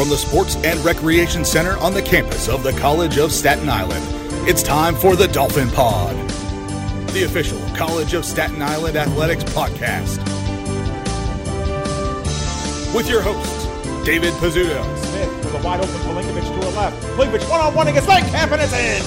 from the Sports and Recreation Center on the campus of the College of Staten Island. It's time for the Dolphin Pod, the official College of Staten Island Athletics podcast. With your hosts, David Pizzuto, Smith with a wide open Palinkovic to her left. Palinkovic one on one against Langkamp and it's in.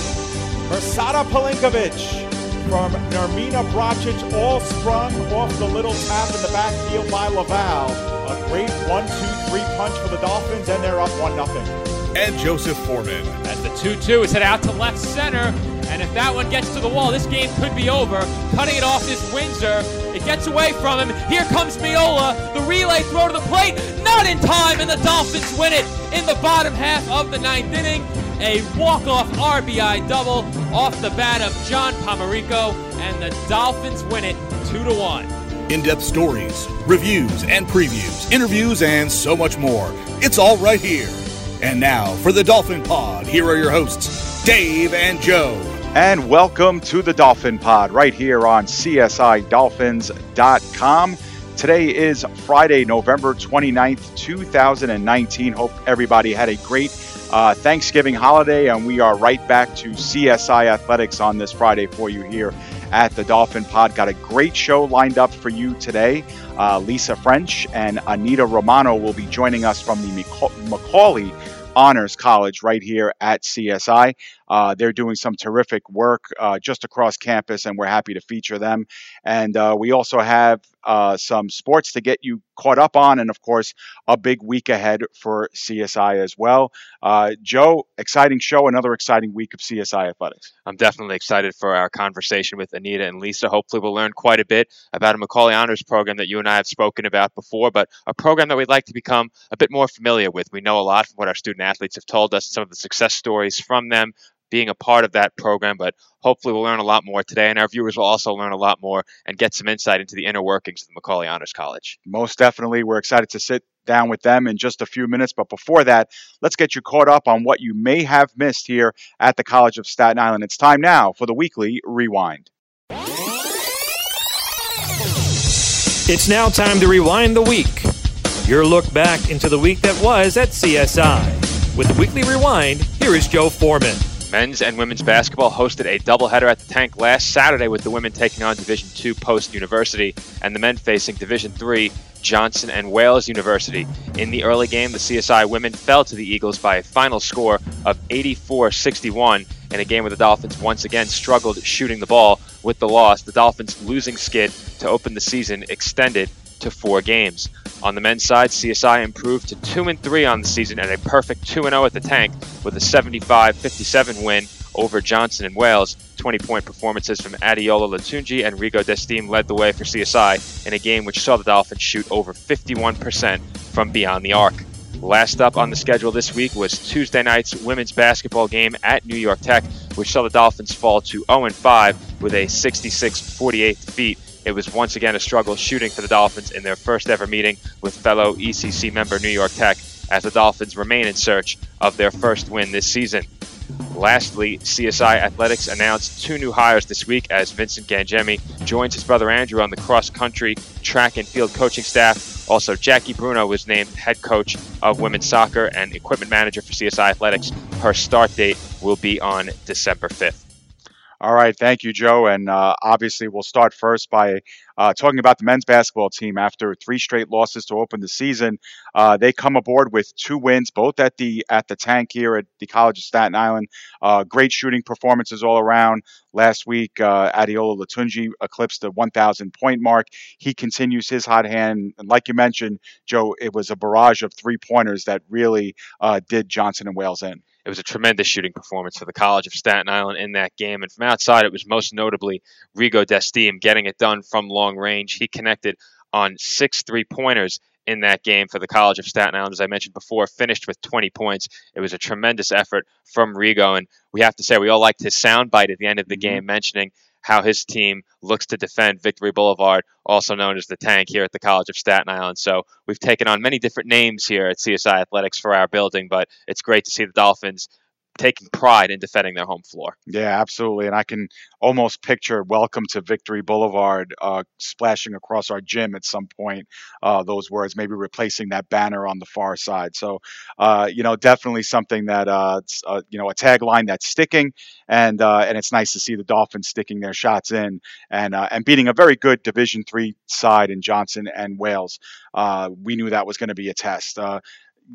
Versada Palinkovic from Nermina Bracic, all sprung off the little tap in the backfield by Laval. A great one, two, three punch for the Dolphins, and they're up one nothing. and Joseph Foreman. As the 2 2 is hit out to left center. And if that one gets to the wall, this game could be over. Cutting it off is Windsor. It gets away from him. Here comes Miola. The relay throw to the plate. Not in time. And the Dolphins win it in the bottom half of the ninth inning. A walk-off RBI double off the bat of John Pomerico. And the Dolphins win it 2 to 1. In depth stories, reviews and previews, interviews, and so much more. It's all right here. And now for the Dolphin Pod, here are your hosts, Dave and Joe. And welcome to the Dolphin Pod right here on CSIDolphins.com. Today is Friday, November 29th, 2019. Hope everybody had a great uh, Thanksgiving holiday, and we are right back to CSI Athletics on this Friday for you here at the Dolphin Pod. Got a great show lined up for you today. Uh, Lisa French and Anita Romano will be joining us from the Maca- Macaulay Honors College right here at CSI. Uh, they're doing some terrific work uh, just across campus, and we're happy to feature them. And uh, we also have uh, some sports to get you caught up on, and of course, a big week ahead for CSI as well. Uh, Joe, exciting show, another exciting week of CSI athletics. I'm definitely excited for our conversation with Anita and Lisa. Hopefully, we'll learn quite a bit about a Macaulay Honors program that you and I have spoken about before, but a program that we'd like to become a bit more familiar with. We know a lot from what our student athletes have told us, some of the success stories from them being a part of that program, but hopefully, we'll learn a lot more today, and our viewers will also learn a lot more and get some insight into the inner workings of the Macaulay Honors College. Most definitely, we're excited to sit down with them in just a few minutes. But before that, let's get you caught up on what you may have missed here at the College of Staten Island. It's time now for the weekly rewind. It's now time to rewind the week. Your look back into the week that was at CSI. With the weekly rewind, here is Joe Foreman. Men's and women's basketball hosted a doubleheader at the Tank last Saturday with the women taking on Division II Post University and the men facing Division III Johnson and Wales University. In the early game, the CSI women fell to the Eagles by a final score of 84-61 in a game where the Dolphins once again struggled shooting the ball. With the loss, the Dolphins' losing skid to open the season extended to four games. On the men's side, CSI improved to 2 and 3 on the season and a perfect 2 and 0 at the tank with a 75-57 win over Johnson and Wales. 20-point performances from Adiola Latunji and Rigo Destim led the way for CSI in a game which saw the Dolphins shoot over 51% from beyond the arc. Last up on the schedule this week was Tuesday night's women's basketball game at New York Tech, which saw the Dolphins fall to 0 5 with a 66 48 defeat. It was once again a struggle shooting for the Dolphins in their first ever meeting with fellow ECC member New York Tech as the Dolphins remain in search of their first win this season. Lastly, CSI Athletics announced two new hires this week as Vincent Gangemi joins his brother Andrew on the cross country, track, and field coaching staff. Also, Jackie Bruno was named head coach of women's soccer and equipment manager for CSI Athletics. Her start date will be on December 5th. All right, thank you, Joe. And uh, obviously, we'll start first by uh, talking about the men's basketball team. After three straight losses to open the season, uh, they come aboard with two wins, both at the at the tank here at the College of Staten Island. Uh, great shooting performances all around. Last week, uh, Adiola Latunji eclipsed the 1,000 point mark. He continues his hot hand, and like you mentioned, Joe, it was a barrage of three pointers that really uh, did Johnson and Wales in. It was a tremendous shooting performance for the College of Staten Island in that game. And from outside, it was most notably Rigo Destim getting it done from long range. He connected on six three pointers in that game for the College of Staten Island. As I mentioned before, finished with 20 points. It was a tremendous effort from Rigo. And we have to say, we all liked his soundbite at the end of the mm-hmm. game mentioning how his team looks to defend Victory Boulevard, also known as the Tank, here at the College of Staten Island. So we've taken on many different names here at CSI Athletics for our building, but it's great to see the Dolphins taking pride in defending their home floor. Yeah, absolutely. And I can almost picture "Welcome to Victory Boulevard" uh, splashing across our gym at some point. Uh, those words, maybe replacing that banner on the far side. So, uh, you know, definitely something that uh, uh, you know a tagline that's sticking, and uh, and it's nice to see the Dolphins sticking their shots in and and beating a very good Division three side in Johnson and Wales. we knew that was going to be a test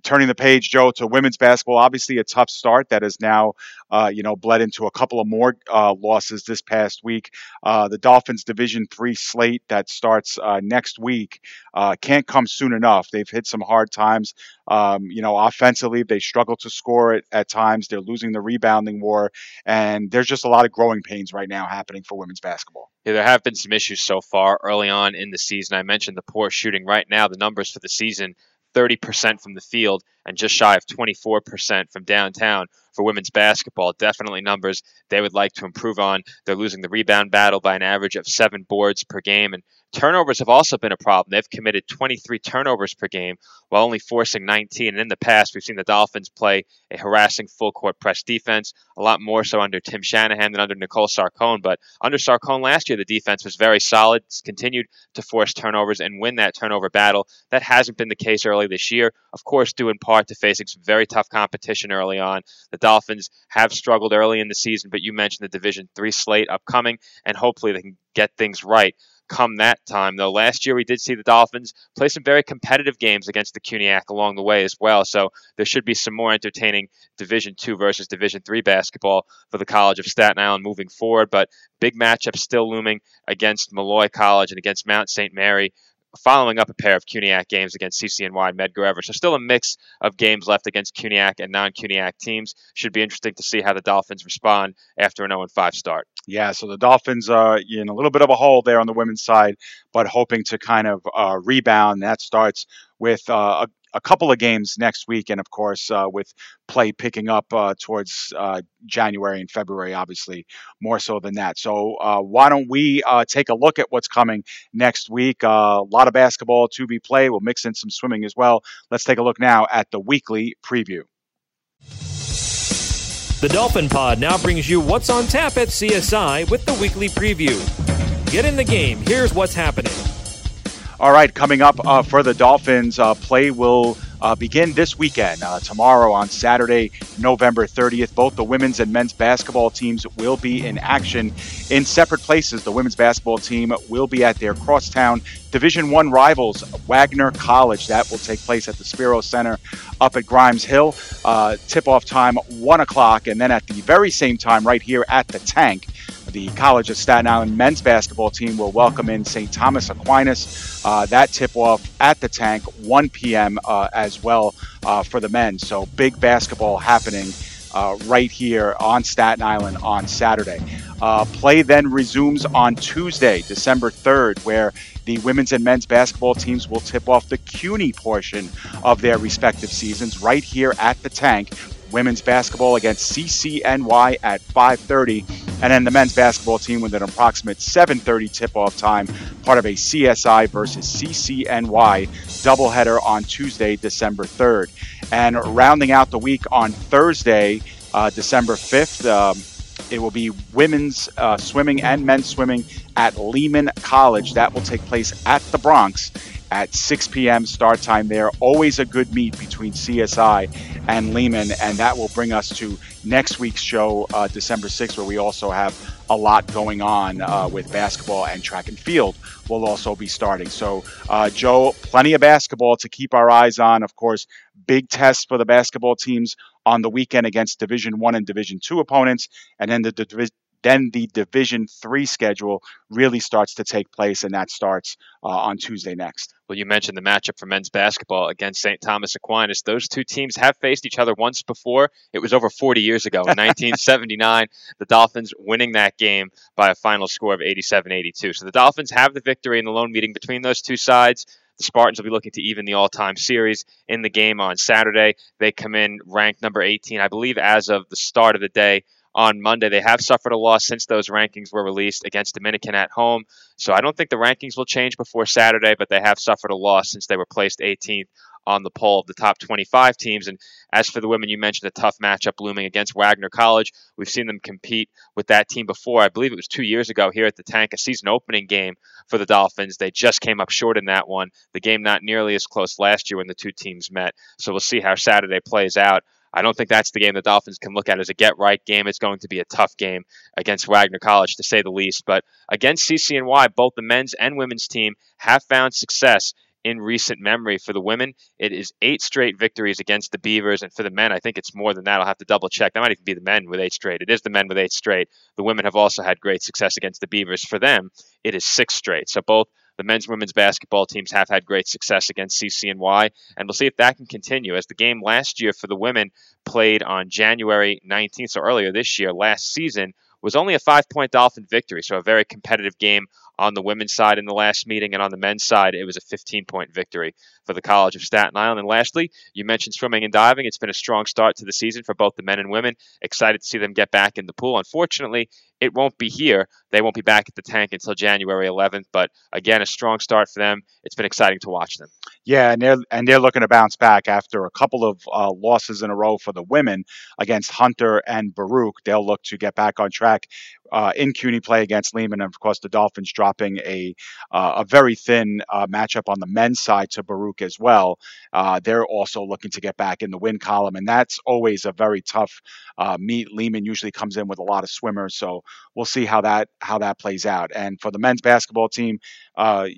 turning the page, Joe, to women's basketball. Obviously, a tough start that has now, uh, you know, bled into a couple of more uh, losses this past week. Uh, the Dolphins Division Three slate that starts uh, next week uh, can't come soon enough. They've hit some hard times. Um, you know, offensively, they struggle to score at, at times. They're losing the rebounding war, and there's just a lot of growing pains right now happening for women's basketball. Yeah, there have been some issues so far early on in the season. I mentioned the poor shooting. Right now, the numbers for the season 30% from the field and just shy of 24% from downtown for women's basketball. Definitely numbers they would like to improve on. They're losing the rebound battle by an average of seven boards per game, and Turnovers have also been a problem. They've committed 23 turnovers per game while only forcing 19. And in the past, we've seen the Dolphins play a harassing full court press defense, a lot more so under Tim Shanahan than under Nicole Sarcone. But under Sarcone last year, the defense was very solid, it's continued to force turnovers and win that turnover battle. That hasn't been the case early this year, of course, due in part to face. some very tough competition early on. The Dolphins have struggled early in the season, but you mentioned the Division three slate upcoming, and hopefully they can get things right come that time, though. Last year, we did see the Dolphins play some very competitive games against the CUNYAC along the way as well. So there should be some more entertaining Division two versus Division three basketball for the College of Staten Island moving forward. But big matchup still looming against Molloy College and against Mount St. Mary following up a pair of CUNYAC games against CCNY and Medgar Evers. So still a mix of games left against CUNYAC and non-CUNYAC teams. Should be interesting to see how the Dolphins respond after an 0-5 start. Yeah, so the Dolphins are in a little bit of a hole there on the women's side, but hoping to kind of uh, rebound. That starts with uh, a couple of games next week, and of course, uh, with play picking up uh, towards uh, January and February, obviously more so than that. So, uh, why don't we uh, take a look at what's coming next week? Uh, a lot of basketball to be played. We'll mix in some swimming as well. Let's take a look now at the weekly preview. The Dolphin Pod now brings you what's on tap at CSI with the weekly preview. Get in the game. Here's what's happening. All right, coming up uh, for the Dolphins, uh, play will uh, begin this weekend, uh, tomorrow on Saturday, November 30th. Both the women's and men's basketball teams will be in action in separate places. The women's basketball team will be at their crosstown Division One rivals, Wagner College. That will take place at the Spiro Center up at Grimes Hill. Uh, tip-off time one o'clock, and then at the very same time, right here at the Tank. The College of Staten Island men's basketball team will welcome in St. Thomas Aquinas. Uh, that tip off at the tank, 1 p.m. Uh, as well uh, for the men. So big basketball happening uh, right here on Staten Island on Saturday. Uh, play then resumes on Tuesday, December 3rd, where the women's and men's basketball teams will tip off the CUNY portion of their respective seasons right here at the tank women's basketball against CCNY at 5:30, and then the men's basketball team with an approximate 7:30 tip-off time, part of a CSI versus CCNY doubleheader on Tuesday, December 3rd, and rounding out the week on Thursday, uh, December 5th. Um, it will be women's uh, swimming and men's swimming at Lehman College. That will take place at the Bronx at 6 p.m. start time there. Always a good meet between CSI and Lehman, and that will bring us to next week's show, uh, December 6th, where we also have a lot going on uh, with basketball and track and field will also be starting. So, uh, Joe, plenty of basketball to keep our eyes on. Of course, big tests for the basketball teams on the weekend against Division One and Division Two opponents, and then the, the then the Division Three schedule really starts to take place, and that starts uh, on Tuesday next. Well, you mentioned the matchup for men's basketball against St. Thomas Aquinas. Those two teams have faced each other once before. It was over 40 years ago, in 1979. The Dolphins winning that game by a final score of 87-82. So the Dolphins have the victory in the lone meeting between those two sides. The Spartans will be looking to even the all-time series in the game on Saturday. They come in ranked number 18, I believe, as of the start of the day on Monday. They have suffered a loss since those rankings were released against Dominican at home. So I don't think the rankings will change before Saturday, but they have suffered a loss since they were placed 18th on the poll of the top 25 teams. And as for the women, you mentioned a tough matchup looming against Wagner College. We've seen them compete with that team before. I believe it was two years ago here at the Tank, a season opening game for the Dolphins. They just came up short in that one. The game not nearly as close last year when the two teams met. So we'll see how Saturday plays out. I don't think that's the game the Dolphins can look at as a get right game. It's going to be a tough game against Wagner College, to say the least. But against CCNY, both the men's and women's team have found success in recent memory. For the women, it is eight straight victories against the Beavers. And for the men, I think it's more than that. I'll have to double check. That might even be the men with eight straight. It is the men with eight straight. The women have also had great success against the Beavers. For them, it is six straight. So both the men's and women's basketball teams have had great success against CCNY, and we'll see if that can continue. As the game last year for the women played on January 19th, so earlier this year, last season, was only a five point Dolphin victory. So a very competitive game on the women's side in the last meeting, and on the men's side, it was a 15 point victory for the College of Staten Island. And lastly, you mentioned swimming and diving. It's been a strong start to the season for both the men and women. Excited to see them get back in the pool. Unfortunately, it won't be here. They won't be back at the tank until January 11th. But again, a strong start for them. It's been exciting to watch them. Yeah, and they're and they're looking to bounce back after a couple of uh, losses in a row for the women against Hunter and Baruch. They'll look to get back on track uh, in CUNY play against Lehman, and of course the Dolphins dropping a uh, a very thin uh, matchup on the men's side to Baruch as well. Uh, they're also looking to get back in the win column, and that's always a very tough uh, meet. Lehman usually comes in with a lot of swimmers, so we'll see how that how that plays out. And for the men's basketball team, uh,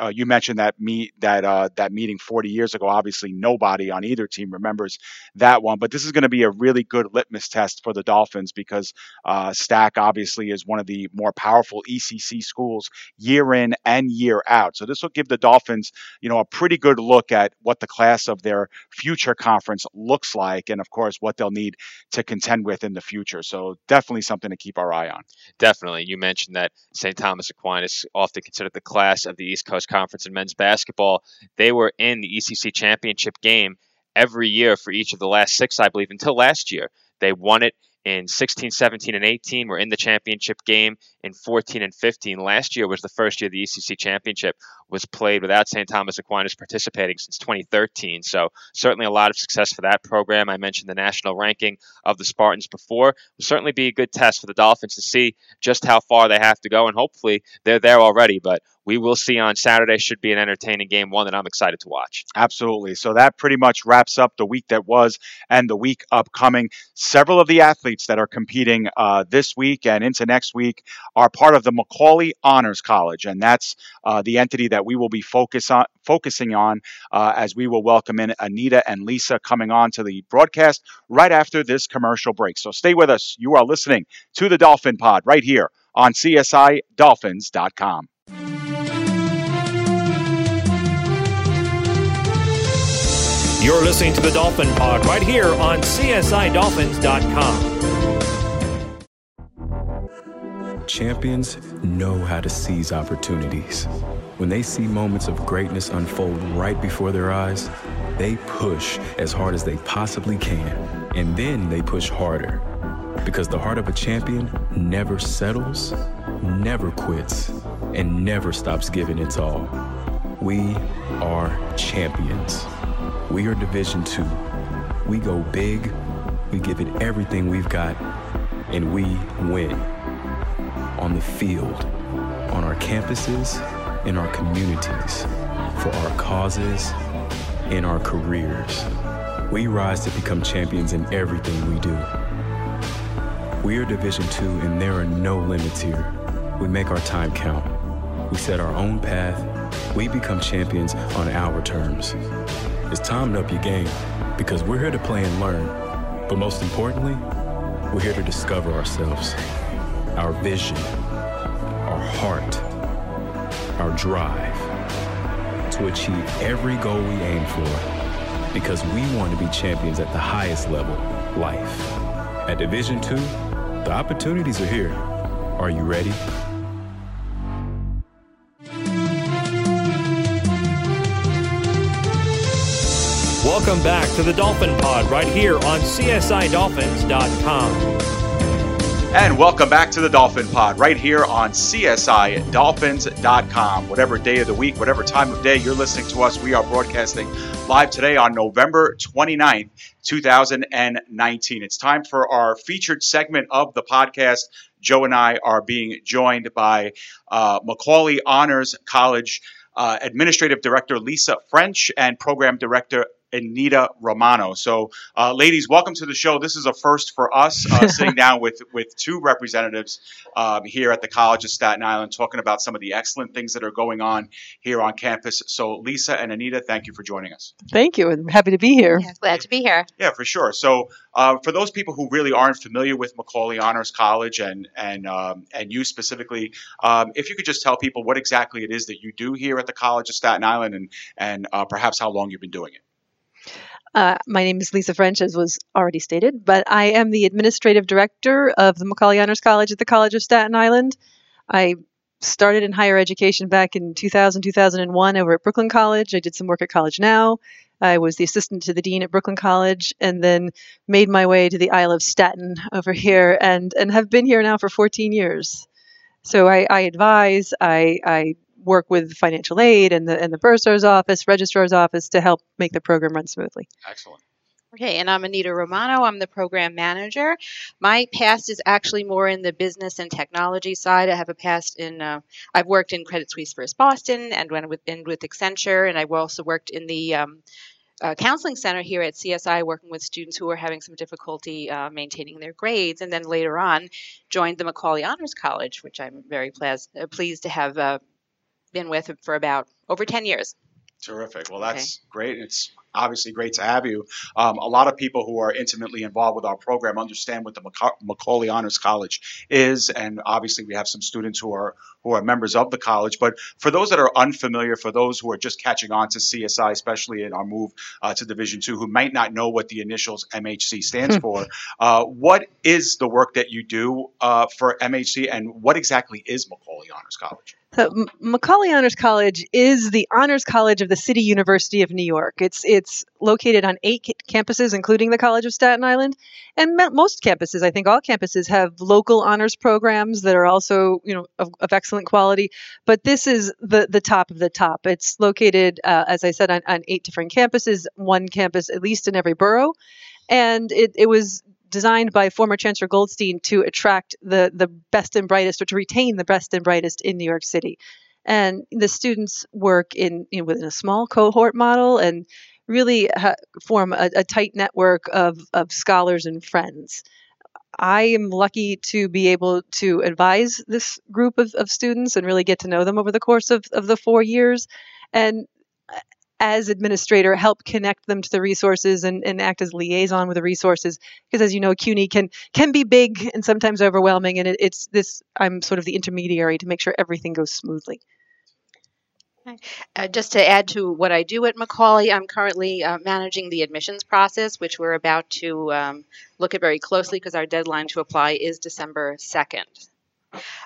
uh you mentioned that meet that uh, that meeting 40 years ago. Obviously, nobody on either team remembers that one, but this is going to be a really good litmus test for the Dolphins because uh, STAC obviously obviously is one of the more powerful ECC schools year in and year out. So this will give the Dolphins, you know, a pretty good look at what the class of their future conference looks like, and of course what they'll need to contend with in the future. So definitely something to keep our eye on. Definitely, you mentioned that St. Thomas Aquinas often considered the class of the East Coast Conference in men's basketball. They were in the ECC championship game every year for each of the last six, I believe, until last year. They won it in 16, 17, and 18 were in the championship game in 14 and 15. Last year was the first year the ECC championship was played without St. Thomas Aquinas participating since 2013. So certainly a lot of success for that program. I mentioned the national ranking of the Spartans before. Will certainly be a good test for the Dolphins to see just how far they have to go, and hopefully they're there already. But we will see on Saturday. Should be an entertaining game, one that I'm excited to watch. Absolutely. So that pretty much wraps up the week that was and the week upcoming. Several of the athletes that are competing uh, this week and into next week are part of the Macaulay Honors College, and that's uh, the entity that we will be focus on, focusing on uh, as we will welcome in Anita and Lisa coming on to the broadcast right after this commercial break. So stay with us. You are listening to the Dolphin Pod right here on CSIDolphins.com. You're listening to the Dolphin Pod right here on CSIDolphins.com. Champions know how to seize opportunities. When they see moments of greatness unfold right before their eyes, they push as hard as they possibly can, and then they push harder. Because the heart of a champion never settles, never quits, and never stops giving its all. We are champions. We are Division Two. We go big, we give it everything we've got, and we win on the field, on our campuses, in our communities, for our causes, in our careers. We rise to become champions in everything we do. We are Division Two, and there are no limits here. We make our time count. We set our own path. We become champions on our terms. It's time to up your game because we're here to play and learn. But most importantly, we're here to discover ourselves our vision, our heart, our drive to achieve every goal we aim for because we want to be champions at the highest level, life. At Division 2, the opportunities are here. Are you ready? Welcome back to the Dolphin Pod right here on CSIDolphins.com. And welcome back to the Dolphin Pod right here on csi CSIDolphins.com. Whatever day of the week, whatever time of day you're listening to us, we are broadcasting live today on November 29th, 2019. It's time for our featured segment of the podcast. Joe and I are being joined by uh, Macaulay Honors College uh, Administrative Director Lisa French and Program Director Anita Romano. So, uh, ladies, welcome to the show. This is a first for us, uh, sitting down with with two representatives um, here at the College of Staten Island, talking about some of the excellent things that are going on here on campus. So, Lisa and Anita, thank you for joining us. Thank you. I'm happy to be here. Yeah, glad to be here. Yeah, for sure. So, uh, for those people who really aren't familiar with Macaulay Honors College and and um, and you specifically, um, if you could just tell people what exactly it is that you do here at the College of Staten Island and and uh, perhaps how long you've been doing it. Uh, my name is Lisa French, as was already stated, but I am the administrative director of the Macaulay Honors College at the College of Staten Island. I started in higher education back in 2000, 2001 over at Brooklyn College. I did some work at College Now. I was the assistant to the dean at Brooklyn College and then made my way to the Isle of Staten over here and, and have been here now for 14 years. So I, I advise, I, I work with financial aid and the and the bursar's office, registrar's office to help make the program run smoothly. Excellent. Okay, and I'm Anita Romano. I'm the program manager. My past is actually more in the business and technology side. I have a past in, uh, I've worked in Credit Suisse First Boston and went with, in with Accenture, and I've also worked in the um, uh, counseling center here at CSI, working with students who are having some difficulty uh, maintaining their grades, and then later on joined the Macaulay Honors College, which I'm very plas- uh, pleased to have uh, been with for about over 10 years. Terrific. Well, that's great. It's obviously great to have you. Um, a lot of people who are intimately involved with our program understand what the Maca- Macaulay Honors College is, and obviously we have some students who are who are members of the college. But for those that are unfamiliar, for those who are just catching on to CSI, especially in our move uh, to Division Two, who might not know what the initials MHC stands for, uh, what is the work that you do uh, for MHC, and what exactly is Macaulay Honors College? So Macaulay Honors College is the honors college of the City University of New York. It's it's located on eight campuses, including the College of Staten Island, and most campuses, I think all campuses, have local honors programs that are also you know of, of excellent quality. But this is the the top of the top. It's located, uh, as I said, on, on eight different campuses, one campus at least in every borough, and it it was designed by former Chancellor Goldstein to attract the the best and brightest, or to retain the best and brightest in New York City. And the students work in know, within a small cohort model and really ha- form a, a tight network of of scholars and friends. I am lucky to be able to advise this group of, of students and really get to know them over the course of, of the four years. And uh, as administrator help connect them to the resources and, and act as liaison with the resources because as you know cuny can can be big and sometimes overwhelming and it, it's this i'm sort of the intermediary to make sure everything goes smoothly Uh, just to add to what I do at Macaulay, I'm currently uh, managing the admissions process, which we're about to um, look at very closely because our deadline to apply is December 2nd.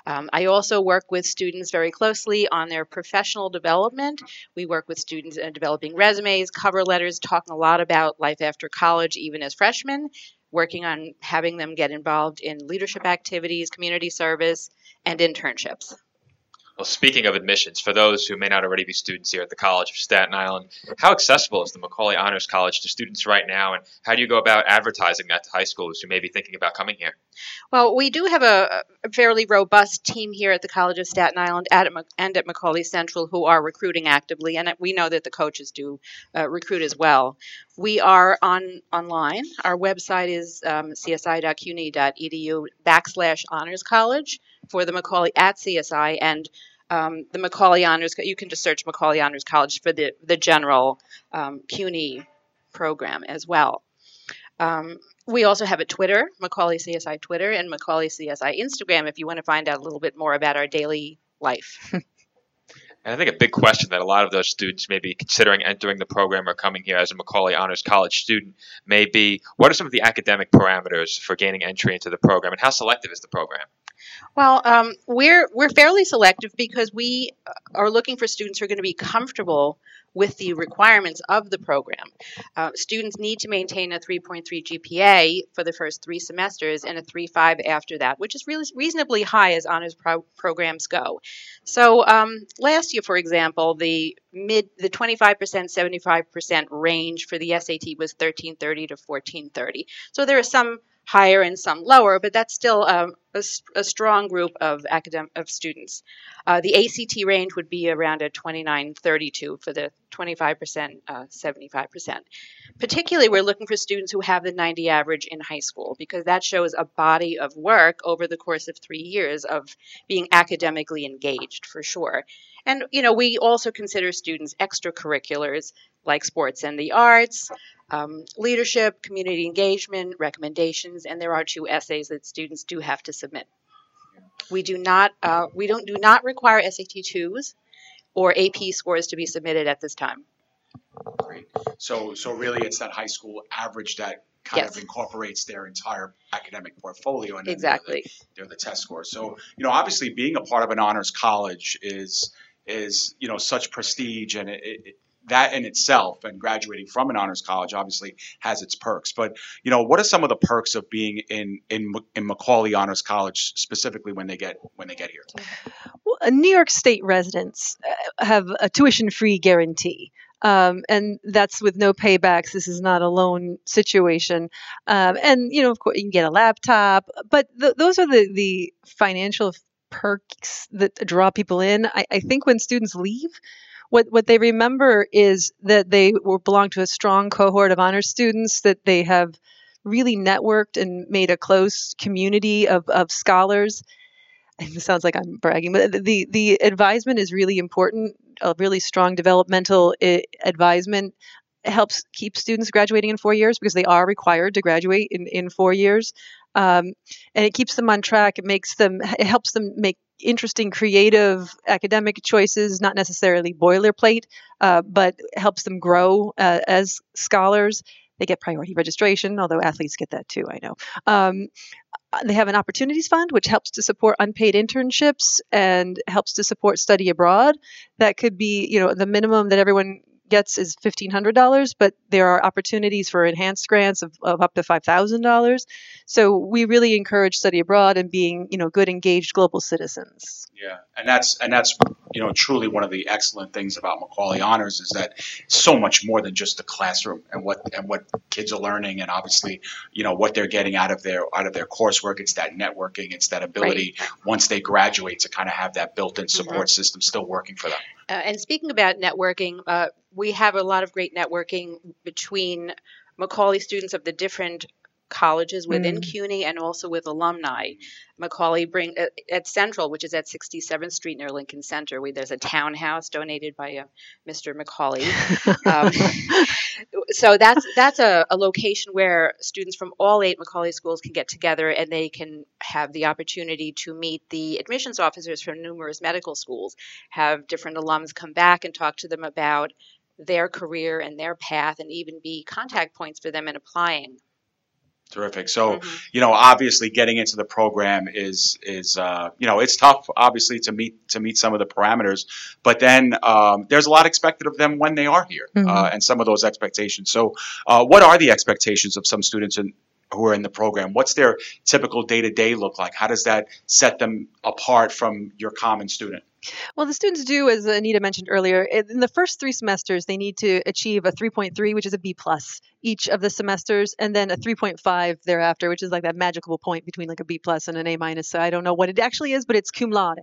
Um, I also work with students very closely on their professional development. We work with students in developing resumes, cover letters, talking a lot about life after college, even as freshmen, working on having them get involved in leadership activities, community service, and internships. Well, speaking of admissions, for those who may not already be students here at the College of Staten Island, how accessible is the Macaulay Honors College to students right now, and how do you go about advertising that to high schoolers who may be thinking about coming here? Well, we do have a, a fairly robust team here at the College of Staten Island at, and at Macaulay Central who are recruiting actively, and we know that the coaches do uh, recruit as well. We are on online. Our website is um, csi.cuny.edu backslash honors college for the Macaulay at CSI and um, the Macaulay Honors. You can just search Macaulay Honors College for the the general um, CUNY program as well. Um, we also have a Twitter, Macaulay CSI Twitter, and Macaulay CSI Instagram if you want to find out a little bit more about our daily life. And I think a big question that a lot of those students may be considering entering the program or coming here as a Macaulay Honors College student may be what are some of the academic parameters for gaining entry into the program and how selective is the program? Well, um, we're we're fairly selective because we uh, are looking for students who are going to be comfortable with the requirements of the program. Uh, students need to maintain a 3.3 GPA for the first three semesters and a 3.5 after that, which is really reasonably high as honors pro- programs go. So um, last year, for example, the mid the 25% 75% range for the SAT was 1330 to 1430. So there are some higher and some lower, but that's still um, a, a, strong group of academic of students. Uh, the ACT range would be around a 29-32 for the 25%, uh, 75%. Particularly, we're looking for students who have the 90 average in high school because that shows a body of work over the course of three years of being academically engaged for sure. And you know, we also consider students extracurriculars like sports and the arts, um, leadership, community engagement, recommendations, and there are two essays that students do have to submit. We do not uh, we don't do not require SAT twos or AP scores to be submitted at this time. Great. So so really, it's that high school average that kind Yes. of incorporates their entire academic portfolio and Exactly. they're the, they're the test scores. So you know, obviously, being a part of an honors college is is you know such prestige and it, it, that in itself and graduating from an honors college obviously has its perks. But you know, what are some of the perks of being in in in Macaulay Honors College specifically when they get when they get here? Well, New York State residents uh, have a tuition-free guarantee. Um, and that's with no paybacks. This is not a loan situation. Um, and you know, of course, you can get a laptop. But th- those are the the financial perks that draw people in. I, I think when students leave, what what they remember is that they were, belong to a strong cohort of honor students. That they have really networked and made a close community of, of scholars it sounds like I'm bragging, but the the advisement is really important. A really strong developmental I- advisement helps keep students graduating in four years because they are required to graduate in in four years, um, and it keeps them on track. It makes them it helps them make interesting, creative academic choices, not necessarily boilerplate, uh, but helps them grow uh, as scholars. They get priority registration, although athletes get that too. I know. Um, they have an opportunities fund which helps to support unpaid internships and helps to support study abroad that could be you know the minimum that everyone gets is $1500 but there are opportunities for enhanced grants of, of up to $5000 so we really encourage study abroad and being you know good engaged global citizens. Yeah, and that's and that's you know truly one of the excellent things about Macaulay Honors is that so much more than just the classroom and what and what kids are learning and obviously you know what they're getting out of their out of their coursework. It's that networking, it's that ability. Once they graduate to kind of have that built-in support mm-hmm. system still working for them. Uh, and speaking about networking, uh, we have a lot of great networking between Macaulay students of the different colleges within Mm. CUNY and also with alumni. Macaulay bring uh, at Central, which is at 67th Street near Lincoln Center, where there's a townhouse donated by uh, Mr. Macaulay. um, so that's that's a, a location where students from all eight Macaulay schools can get together and they can have the opportunity to meet the admissions officers from numerous medical schools, have different alums come back and talk to them about their career and their path, and even be contact points for them in applying. Terrific. So, Mhm. you know, obviously getting into the program is is uh, you know it's tough, obviously to meet to meet some of the parameters, but then um, there's a lot expected of them when they are here, uh, Mhm. and some of those expectations. So, uh, what are the expectations of some students in, who are in the program? What's their typical day to day look like? How does that set them apart from your common student? Well, the students do, as Anita mentioned earlier, in the first three semesters, they need to achieve a 3.3, which is a B plus each of the semesters, and then a 3.5 thereafter, which is like that magical point between like a B plus and an A minus. So I don't know what it actually is, but it's cum laude.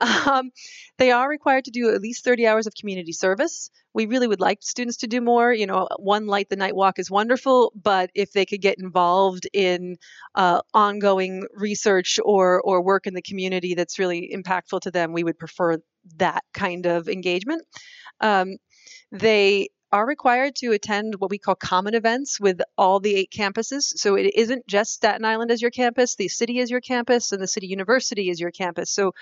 Um, they are required to do at least 30 hours of community service. We really would like students to do more. You know, one light the night walk is wonderful, but if they could get involved in uh, ongoing research or or work in the community that's really impactful to them, we would prefer that kind of engagement. Um, they are required to attend what we call common events with all the eight campuses. So it isn't just Staten Island as your campus, the city is your campus, and the city university is your campus. So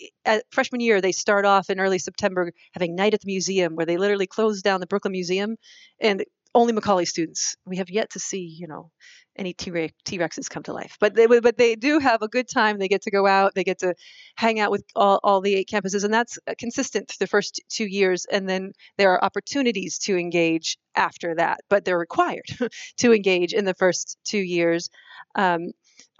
eh, at freshman year, they start off in early September having night at the museum where they literally close down the Brooklyn Museum and only Macaulay students. We have yet to see, you know, any T Rexes come to life. But they but they do have a good time. They get to go out. They get to hang out with all, all the eight campuses, and that's uh, consistent the first two years. And then there are opportunities to engage after that, but they're required to engage in the first two years. Um,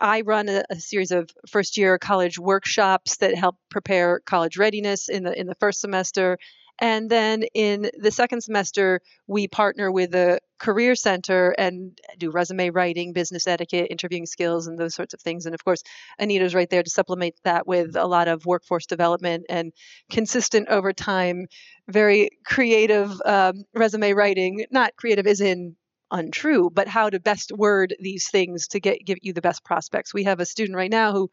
I run a, a, series of first year college workshops that help prepare college readiness in the in the first semester and then in the second semester, we partner with the Career Center and do resume writing, business etiquette, interviewing skills, and those sorts of things. And of course, Anita's right there to supplement that with a lot of workforce development and consistent over time, very creative um, resume writing. Not creative as in untrue, but how to best word these things to get give you the best prospects. We have a student right now who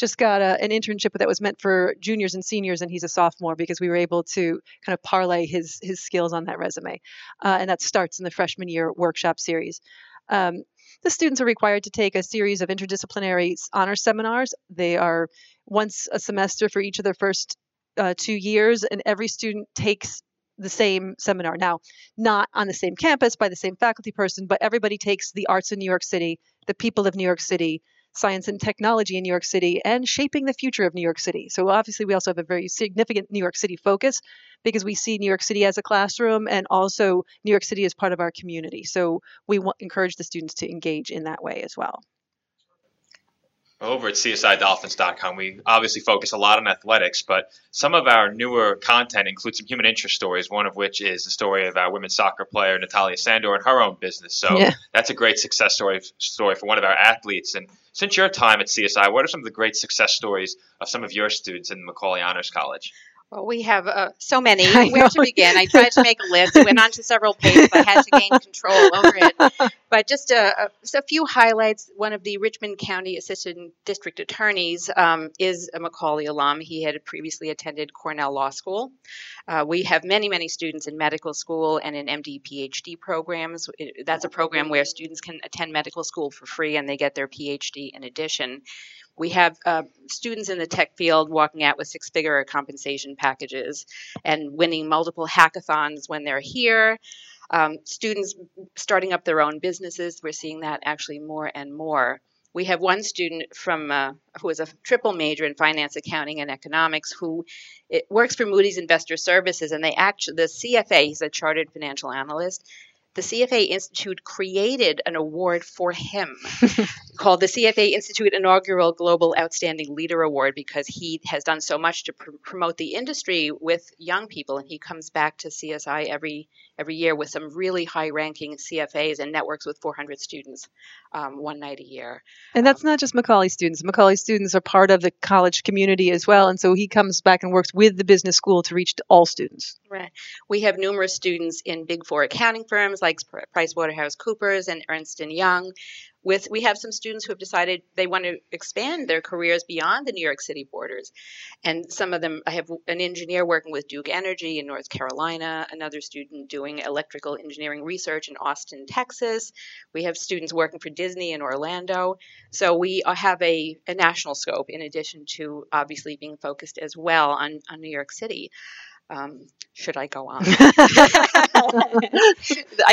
just got a, an internship that was meant for juniors and seniors, and he's a sophomore because we were able to kind of parlay his his skills on that resume, uh, and that starts in the freshman year workshop series. Um, the students are required to take a series of interdisciplinary honor seminars. They are once a semester for each of their first uh, two years, and every student takes the same seminar. Now, not on the same campus by the same faculty person, but everybody takes the arts in New York City, the people of New York City, science and technology in New York City and shaping the future of New York City. So obviously we also have a very significant New York City focus because we see New York City as a classroom and also New York City as part of our community. So we encourage the students to engage in that way as well over at CSIDolphins.com, we obviously focus a lot on athletics, but some of our newer content includes some human interest stories, one of which is the story of our women's soccer player, Natalia Sandor, and her own business. So yeah. that's a great success story, story for one of our athletes. And since your time at CSI, what are some of the great success stories of some of your students in Macaulay Honors College? Well, we have uh, so many. Where to begin? I tried to make a list. I went on to several pages. I had to gain control over it. But just a, a, just a few highlights. One of the Richmond County Assistant District Attorneys um, is a Macaulay alum. He had previously attended Cornell Law School. Uh, we have many, many students in medical school and in MD PhD programs. It, that's a program where students can attend medical school for free and they get their PhD in addition. We have uh, students in the tech field walking out with six figure compensation packages and winning multiple hackathons when they're here. Um, students starting up their own businesses, we're seeing that actually more and more. We have one student from uh, who is a triple major in finance, accounting, and economics who works for Moody's Investor Services, and they actually the CFA. He's a chartered financial analyst the CFA Institute created an award for him called the CFA Institute Inaugural Global Outstanding Leader Award because he has done so much to pr- promote the industry with young people, and he comes back to CSI every every year with some really high-ranking CFAs and networks with 400 students um, one night a year. And that's um, not just Macaulay students. Macaulay students are part of the college community as well, and so he comes back and works with the business school to reach all students. Right. We have numerous students in Big Four accounting firms like PricewaterhouseCoopers and Ernst Young with we have some students who have decided they want to expand their careers beyond the New York City borders. And some of them I have an engineer working with Duke Energy in North Carolina, another student doing electrical engineering research in Austin, Texas. We have students working for Disney in Orlando. So we have a, a national scope in addition to obviously being focused as well on, on New York City. Um, should I go on? I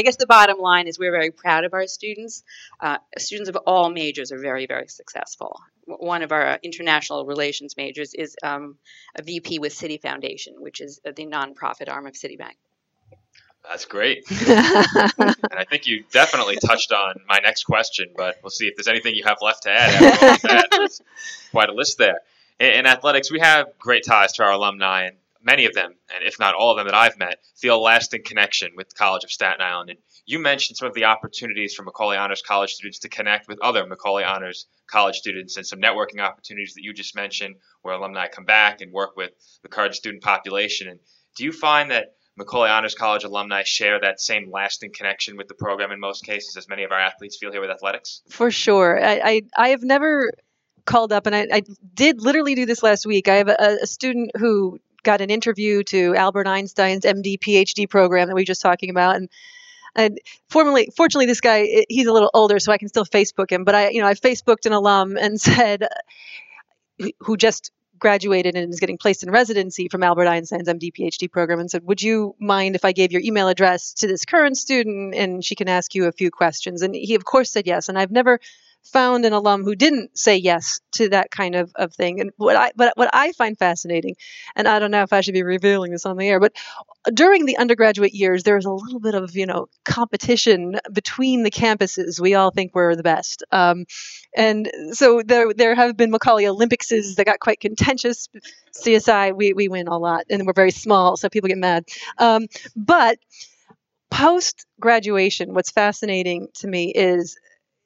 guess the bottom line is we're very proud of our students. Uh, students of all majors are very, very successful. One of our international relations majors is um, a VP with Citi Foundation, which is the nonprofit arm of Citibank. That's great. and I think you definitely touched on my next question, but we'll see if there's anything you have left to add. There's quite a list there. In, in athletics, we have great ties to our alumni, and many of them, and if not all of them that I've met, feel a lasting connection with the College of Staten Island. And you mentioned some of the opportunities for Macaulay Honors College students to connect with other Macaulay Honors College students and some networking opportunities that you just mentioned where alumni come back and work with the current student population. And do you find that Macaulay Honors College alumni share that same lasting connection with the program in most cases as many of our athletes feel here with athletics? For sure. I, I, I have never called up and I, I, did literally do this last week. I have a, a student who got an interview to Albert Einstein's MD PhD program that we were just talking about, and and formerly, fortunately, this guy eh, he's a little older, so I can still Facebook him. But I, you know, I Facebooked an alum and said, who just graduated and is getting placed in residency from Albert Einstein's MD PhD program and said, Would you mind if I gave your email address to this current student and she can ask you a few questions? And he, of course, said yes. And I've never found an alum who didn't say yes to that kind of, of thing. And what I but what I find fascinating, and I don't know if I should be revealing this on the air, but during the undergraduate years, there's a little bit of you know competition between the campuses. We all think we're the best, um, and so there there have been Macaulay Olympicses that got quite contentious. CSI, we we win a lot, and we're very small, so people get mad. Um, but post graduation, what's fascinating to me is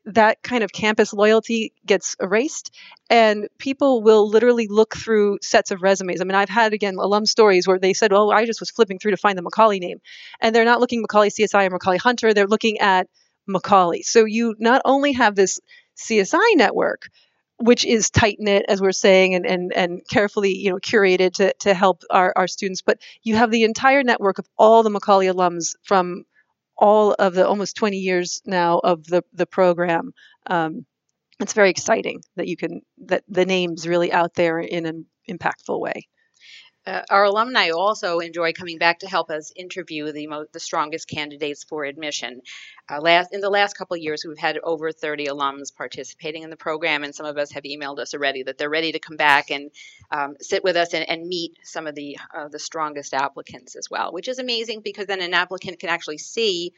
that kind of campus loyalty gets erased and people will literally look through sets of resumes. I mean, I've had again alum stories where they said, "Oh, I just was flipping through to find the Macaulay name." And they're not looking Macaulay CSI or Macaulay Hunter, they're looking at Macaulay. So you not only have this CSI network, which is tight knit, as we're saying, and, and, and carefully you know curated to, to help our, our students. But you have the entire network of all the Macaulay alums from all of the almost 20 years now of the the program. Um, it's very exciting that you can that the names really out there in an impactful way. Uh, our alumni also enjoy coming back to help us interview the mo- the strongest candidates for admission. Uh, last in the last couple years, we've had over 30 alums participating in the program, and some of us have emailed us already that they're ready to come back and um, sit with us and, and meet some of the uh, the strongest applicants as well, which is amazing because then an applicant can actually see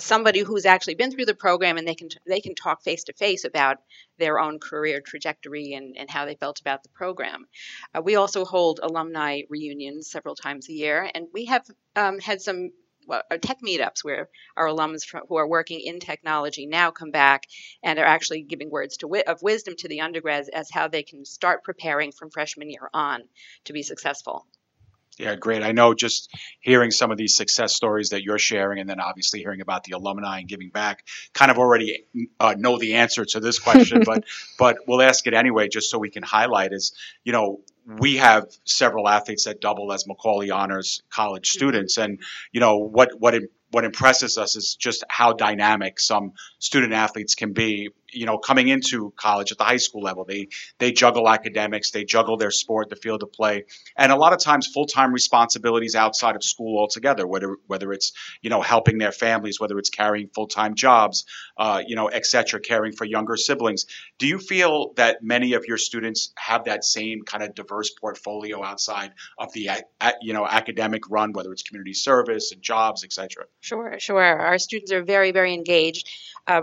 somebody who's actually been through the program and they can they can talk face to face about their own career trajectory and, and how they felt about the program. Uh, we also hold alumni reunions several times a year, and we have um, had some well, uh, tech meetups where our alums from, who are working in technology now come back and are actually giving words to, of wisdom to the undergrads as how they can start preparing from freshman year on to be successful. Yeah, great. I know just hearing some of these success stories that you're sharing, and then obviously hearing about the alumni and giving back, kind of already uh, know the answer to this question, but but we'll ask it anyway, just so we can highlight. Is you know we have several athletes that double as Macaulay Honors College mm-hmm. students, and you know what what what impresses us is just how dynamic some student athletes can be you know coming into college at the high school level they they juggle academics they juggle their sport the field of play and a lot of times full-time responsibilities outside of school altogether whether whether it's you know helping their families whether it's carrying full-time jobs uh, you know etc caring for younger siblings. Do you feel that many of your students have that same kind of diverse portfolio outside of the you know academic run whether it's community service and jobs etc sure sure. Our students are very very engaged. Uh,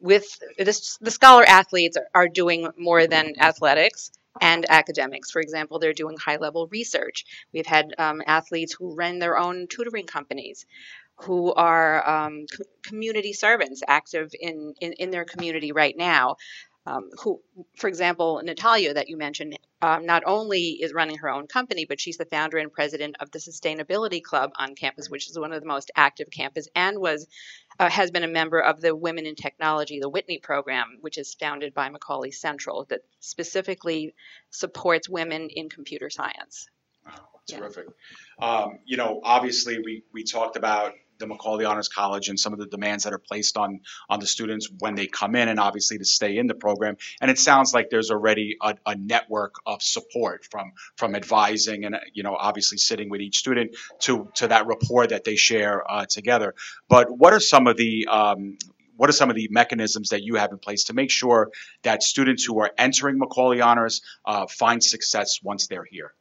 with this, the scholar athletes are, are doing more than athletics and academics. For example, they're doing high level research. We've had um, athletes who run their own tutoring companies, who are um, co- community servants active in, in, in, their community right now um, who, for example, Natalia, that you mentioned, um, not only is running her own company, but she's the founder and president of the Sustainability Club on campus, which is one of the most active campus, and was uh, has been a member of the Women in Technology, the WiTNY program, which is founded by Macaulay Central, that specifically supports women in computer science. Oh, terrific. Yeah. Um, you know, obviously, we we talked about the Macaulay Honors College and some of the demands that are placed on on the students when they come in, and obviously to stay in the program. And it sounds like there's already a, a network of support from from advising and you know obviously sitting with each student to to that rapport that they share uh, together. But what are some of the um, what are some of the mechanisms that you have in place to make sure that students who are entering Macaulay Honors uh, find success once they're here?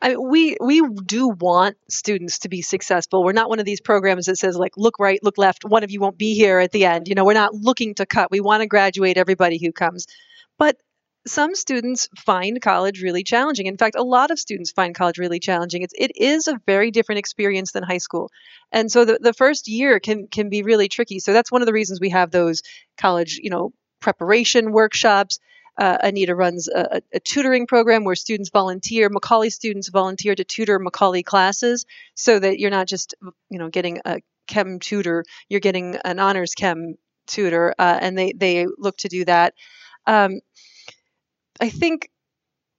I mean, we we do want students to be successful. We're not one of these programs that says like look right, look left. One of you won't be here at the end. You know, we're not looking to cut. We want to graduate everybody who comes. But some students find college really challenging. In fact, a lot of students find college really challenging. It's it is a very different experience than high school. And so the, the first year can can be really tricky. So that's one of the reasons we have those college, you know, preparation workshops uh, Anita runs a, a, tutoring program where students volunteer, Macaulay students volunteer to tutor Macaulay classes so that you're not just, you know, getting a chem tutor, you're getting an honors chem tutor, uh, and they, they look to do that. Um, I think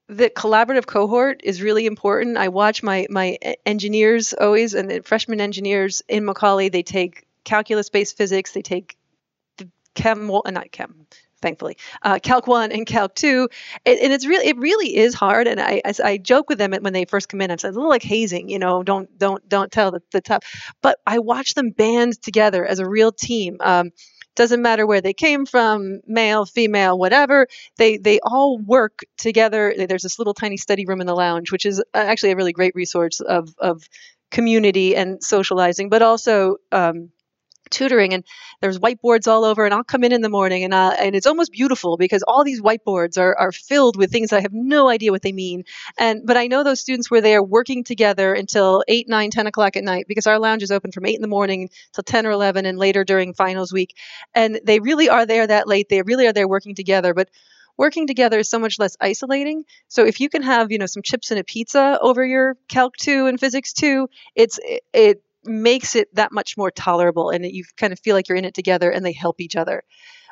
the collaborative cohort is really important. I watch my my engineers always, and the freshman engineers in Macaulay, they take calculus-based physics, they take chem, well, not chem, thankfully uh, calc 1 and calc 2 and, and it's really it really is hard and I, I, I joke with them when they first come in i said a little like hazing you know don't don't don't tell the, the top but i watch them band together as a real team um, doesn't matter where they came from male female whatever they they all work together there's this little tiny study room in the lounge which is uh, actually a really great resource of of community and socializing but also um, tutoring and there's whiteboards all over and I'll come in in the morning and uh, and it's almost beautiful because all these whiteboards are, are filled with things I have no idea what they mean. And but I know those students were there working together until 8 9 10 o'clock at night because our lounge is open from 8 in the morning till 10 or 11 and later during finals week. And they really are there that late. They really are there working together but working together is so much less isolating. So if you can have, you know, some chips and a pizza over your Calc 2 and Physics 2, it's it makes it that much more tolerable and you kind of feel like you're in it together and they help each other.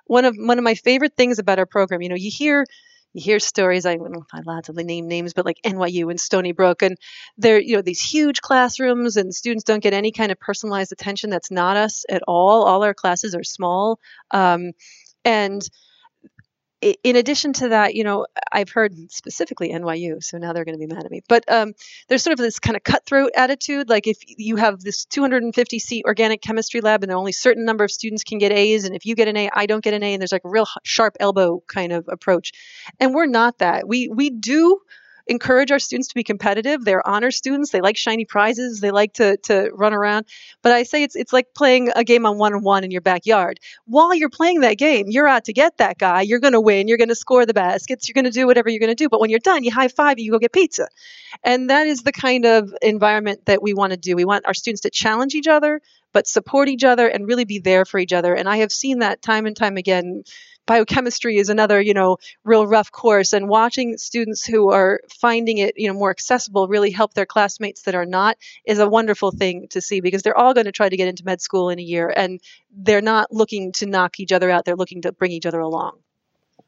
One of one of my favorite things about our program, you know, you hear you hear stories I am not allowed to name names, but like NYU and Stony Brook, and they're you know these huge classrooms, and students don't get any kind of personalized attention. That's not us at all. All our classes are small, um, and in addition to that, you know, I've heard specifically NYU, so now they're going to be mad at me. But um, there's sort of this kind of cutthroat attitude. Like if you have this 250 seat organic chemistry lab and only a certain number of students can get A's, and if you get an A, I don't get an A, and there's like a real sharp elbow kind of approach. And we're not that. We we do encourage our students to be competitive. They're honor students. They like shiny prizes. They like to, to run around. But I say it's it's like playing a game on one on one in your backyard. While you're playing that game, you're out to get that guy. You're going to win. You're going to score the baskets. You're going to do whatever you're going to do. But when you're done, you high five. You go get pizza. And that is the kind of environment that we want to do. We want our students to challenge each other, but support each other and really be there for each other. And I have seen that time and time again biochemistry is another you know real rough course and watching students who are finding it you know more accessible really help their classmates that are not is a wonderful thing to see because they're all going to try to get into med school in a year and they're not looking to knock each other out they're looking to bring each other along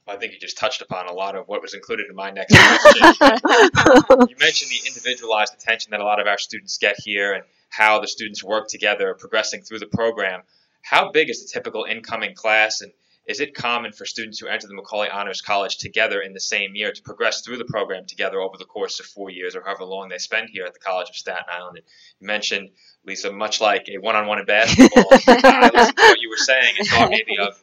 I think you just touched upon a lot of what was included in my next question. you mentioned the individualized attention that a lot of our students get here and how the students work together progressing through the program. How big is the typical incoming class and is it common for students who enter the Macaulay Honors College together in the same year to progress through the program together over the course of four years or however long they spend here at the College of Staten Island? And you mentioned, Lisa, much like a one on one in basketball, I listened to what you were saying and thought maybe of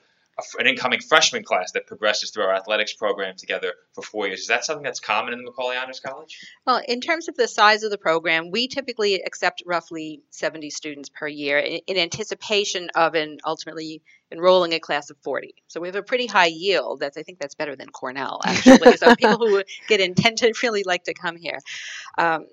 an incoming freshman class that progresses through our athletics program together for four years. Is that something that's common in the Macaulay Honors College? Well, in terms of the size of the program, we typically accept roughly 70 students per year in, in anticipation of an ultimately enrolling a class of 40. So we have a pretty high yield. That's I think that's better than Cornell actually. so people who get in tend to really like to come here. Um,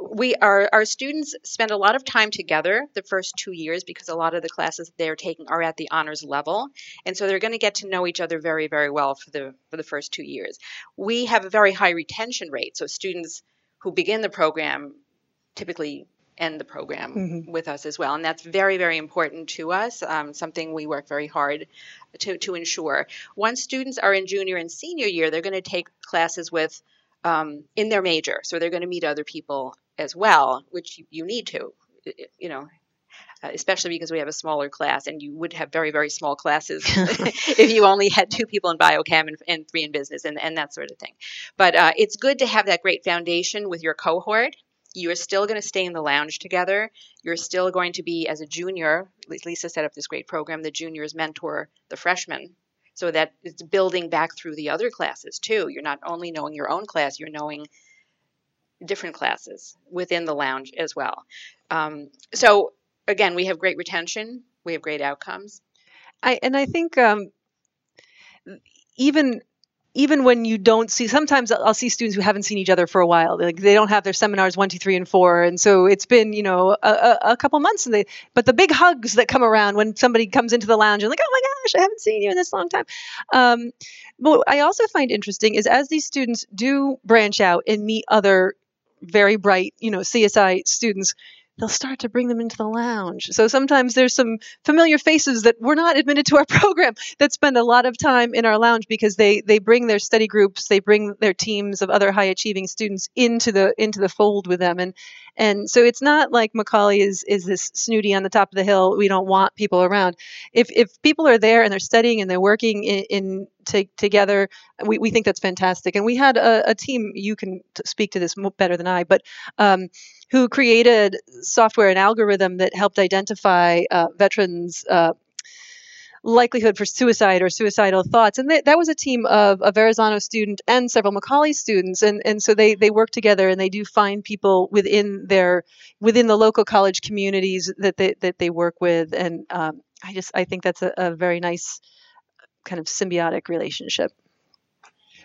we are our students spend a lot of time together the first two years because a lot of the classes they're taking are at the honors level. And so they're going to get to know each other very very well for the for the first two years. We have a very high retention rate so students who begin the program typically end the program mm-hmm. with us as well. And that's very very important to us um, something we work very hard to, to ensure. Once students are in junior and senior year they're going to take classes with um, in their major so they're going to meet other people as well, which you, you need to, you know, uh, especially because we have a smaller class, and you would have very, very small classes if you only had two people in biochem and, and three in business and, and that sort of thing. But uh, it's good to have that great foundation with your cohort. You are still going to stay in the lounge together. You're still going to be, as a junior, Lisa set up this great program, the juniors mentor the freshmen. So that it's building back through the other classes too. You're not only knowing your own class, you're knowing different classes within the lounge as well. Um, so again, we have great retention, we have great outcomes. I and I think um, even even when you don't see sometimes i'll see students who haven't seen each other for a while. Like they don't have their seminars one two three and four. And so it's been you know a, a, a, couple months and they but the big hugs that come around when somebody comes into the lounge and like oh my gosh i haven't seen you in this long time. Um, but i also find interesting is as these students do branch out and meet other very bright, you know, CSI students, they'll start to bring them into the lounge. So sometimes there's some familiar faces that were not admitted to our program that spend a lot of time in our lounge because they they bring their study groups, they bring their teams of other high achieving students into the into the fold with them and and so it's not like Macaulay is is this snooty on the top of the hill. We don't want people around. If if people are there and they're studying and they're working in, in t- together. We, we think that's fantastic. And we had a, a team, you can speak to this better than I, but um, who created software and algorithm that helped identify uh, veterans. Uh, likelihood for suicide or suicidal thoughts. And that was a team of a Verrazano student and several Macaulay students. And, and so they, they work together and they do find people within their within the local college communities that they, that they work with. And um, I just I think that's a, a very nice kind of symbiotic relationship.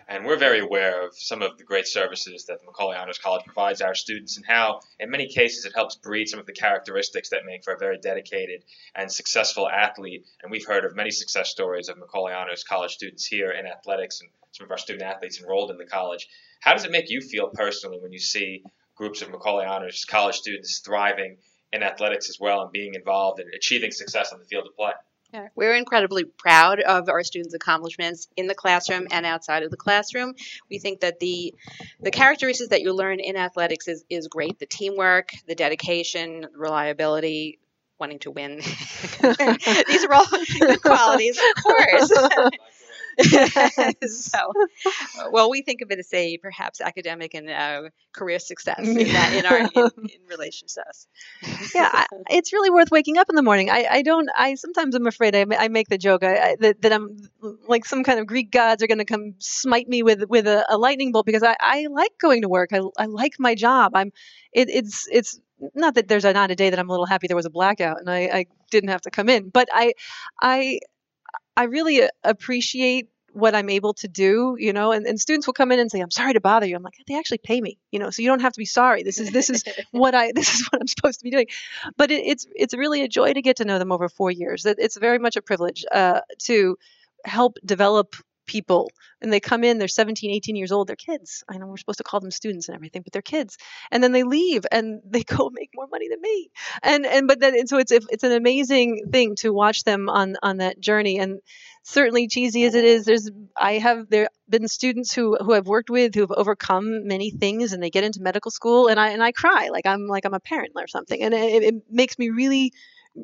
And we're very aware of some of the great services that the Macaulay Honors College provides our students and how, in many cases, it helps breed some of the characteristics that make for a very dedicated and successful athlete. And we've heard of many success stories of Macaulay Honors College students here in athletics and some of our student athletes enrolled in the college. How does it make you feel personally when you see groups of Macaulay Honors College students thriving in athletics as well and being involved and achieving success on the field of play? Yeah, we're incredibly proud of our students' accomplishments in the classroom and outside of the classroom. We think that the the characteristics that you learn in athletics is, is great. The teamwork, the dedication, reliability, wanting to win. These are all good qualities, of course. so, well, we think of it as a perhaps academic and uh, career success in, that, in our in, in relation to us. yeah, I, it's really worth waking up in the morning. I, I don't. I sometimes I'm afraid I, I make the joke I, I, that, that I'm like some kind of Greek gods are going to come smite me with with a, a lightning bolt because I, I like going to work. I, I like my job. I'm. It, it's it's not that there's a, not a day that I'm a little happy there was a blackout and I, I didn't have to come in, but I I I really appreciate what I'm able to do, you know, and, and students will come in and say, I'm sorry to bother you. I'm like, they actually pay me, you know, so you don't have to be sorry. This is, this is what I, this is what I'm supposed to be doing. But it, it's, it's really a joy to get to know them over four years. It's very much a privilege uh, to help develop people and they come in they're 17 18 years old they're kids. I know we're supposed to call them students and everything but they're kids. And then they leave and they go make more money than me. And and but then and so it's it's an amazing thing to watch them on on that journey. And certainly cheesy as it is there's i have there been students who who i've worked with who've overcome many things and they get into medical school and i and i cry like i'm like i'm a parent or something. And it, it makes me really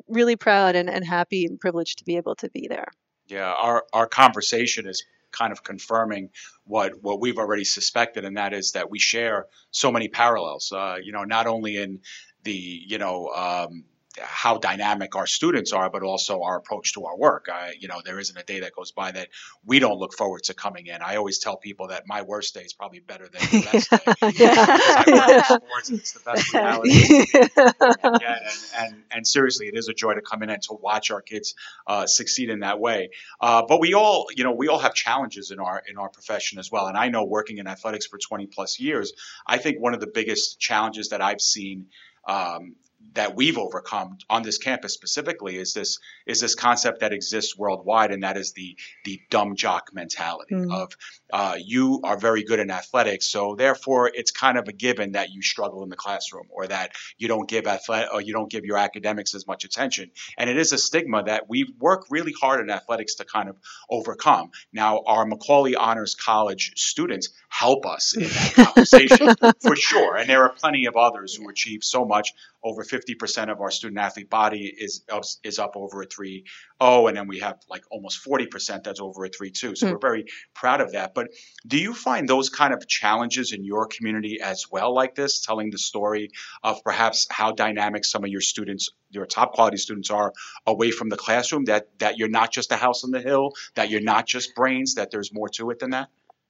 really proud and, and happy and privileged to be able to be there yeah, our, our conversation is kind of confirming what what we've already suspected, and that is that we share so many parallels. Uh, you know, not only in the you know um, how dynamic our students are, but also our approach to our work. I, you know, there isn't a day that goes by that we don't look forward to coming in. I always tell people that my worst day is probably better than the best day. yeah. I work in sports, it's the best reality. yeah, and, and, and seriously, it is a joy to come in and to watch our kids uh, succeed in that way. Uh, but we all, you know, we all have challenges in our in our profession as well. And I know working in athletics for 20 plus years, I think one of the biggest challenges that I've seen um, that we've overcome on this campus specifically is this is this concept that exists worldwide, and that is the the dumb jock mentality mm. of uh, you are very good in athletics, so therefore it's kind of a given that you struggle in the classroom or that you don't give athletic or you don't give your academics as much attention, and it is a stigma that we work really hard in athletics to kind of overcome. Now, our Macaulay Honors College students help us in that conversation for sure, and there are plenty of others who achieve so much over 50% of our student athlete body is is up over a 3.0 and then we have like almost 40% that's over a 3.2 so mm. we're very proud of that. But do you find those kind of challenges in your community as well like this telling the story of perhaps how dynamic some of your students your top quality students are away from the classroom that that you're not just a house on the hill that you're not just brains that there's more to it than that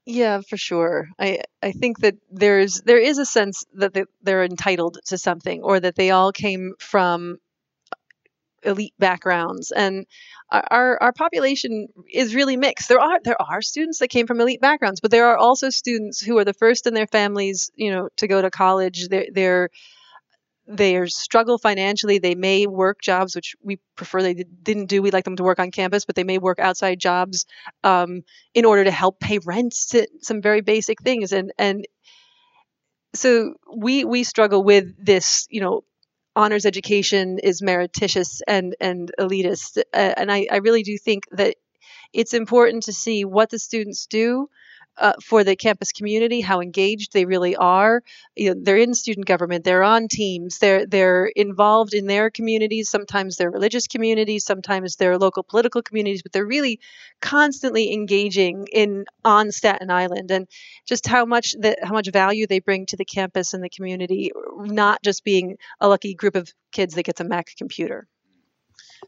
yeah, for sure. I I think that there's there is a sense that they, they're entitled to something, or that they all came from elite backgrounds, and our our population is really mixed. There are there are students that came from elite backgrounds, but there are also students who are the first in their families, you know, to go to college. They're they're they struggle financially. They may work jobs, which we prefer they didn't do. We like them to work on campus, but they may work outside jobs um, in order to help pay rents to some very basic things. And and so we we struggle with this. You know, honors education is merititious and and elitist, uh, and I I really do think that it's important to see what the students do uh, for the campus community, how engaged they really are. You know, they're in student government, they're on teams, they're they're involved in their communities. Sometimes they're religious communities, sometimes they're local political communities, but they're really constantly engaging in on Staten Island and just how much that how much value they bring to the campus and the community, not just being a lucky group of kids that gets a Mac computer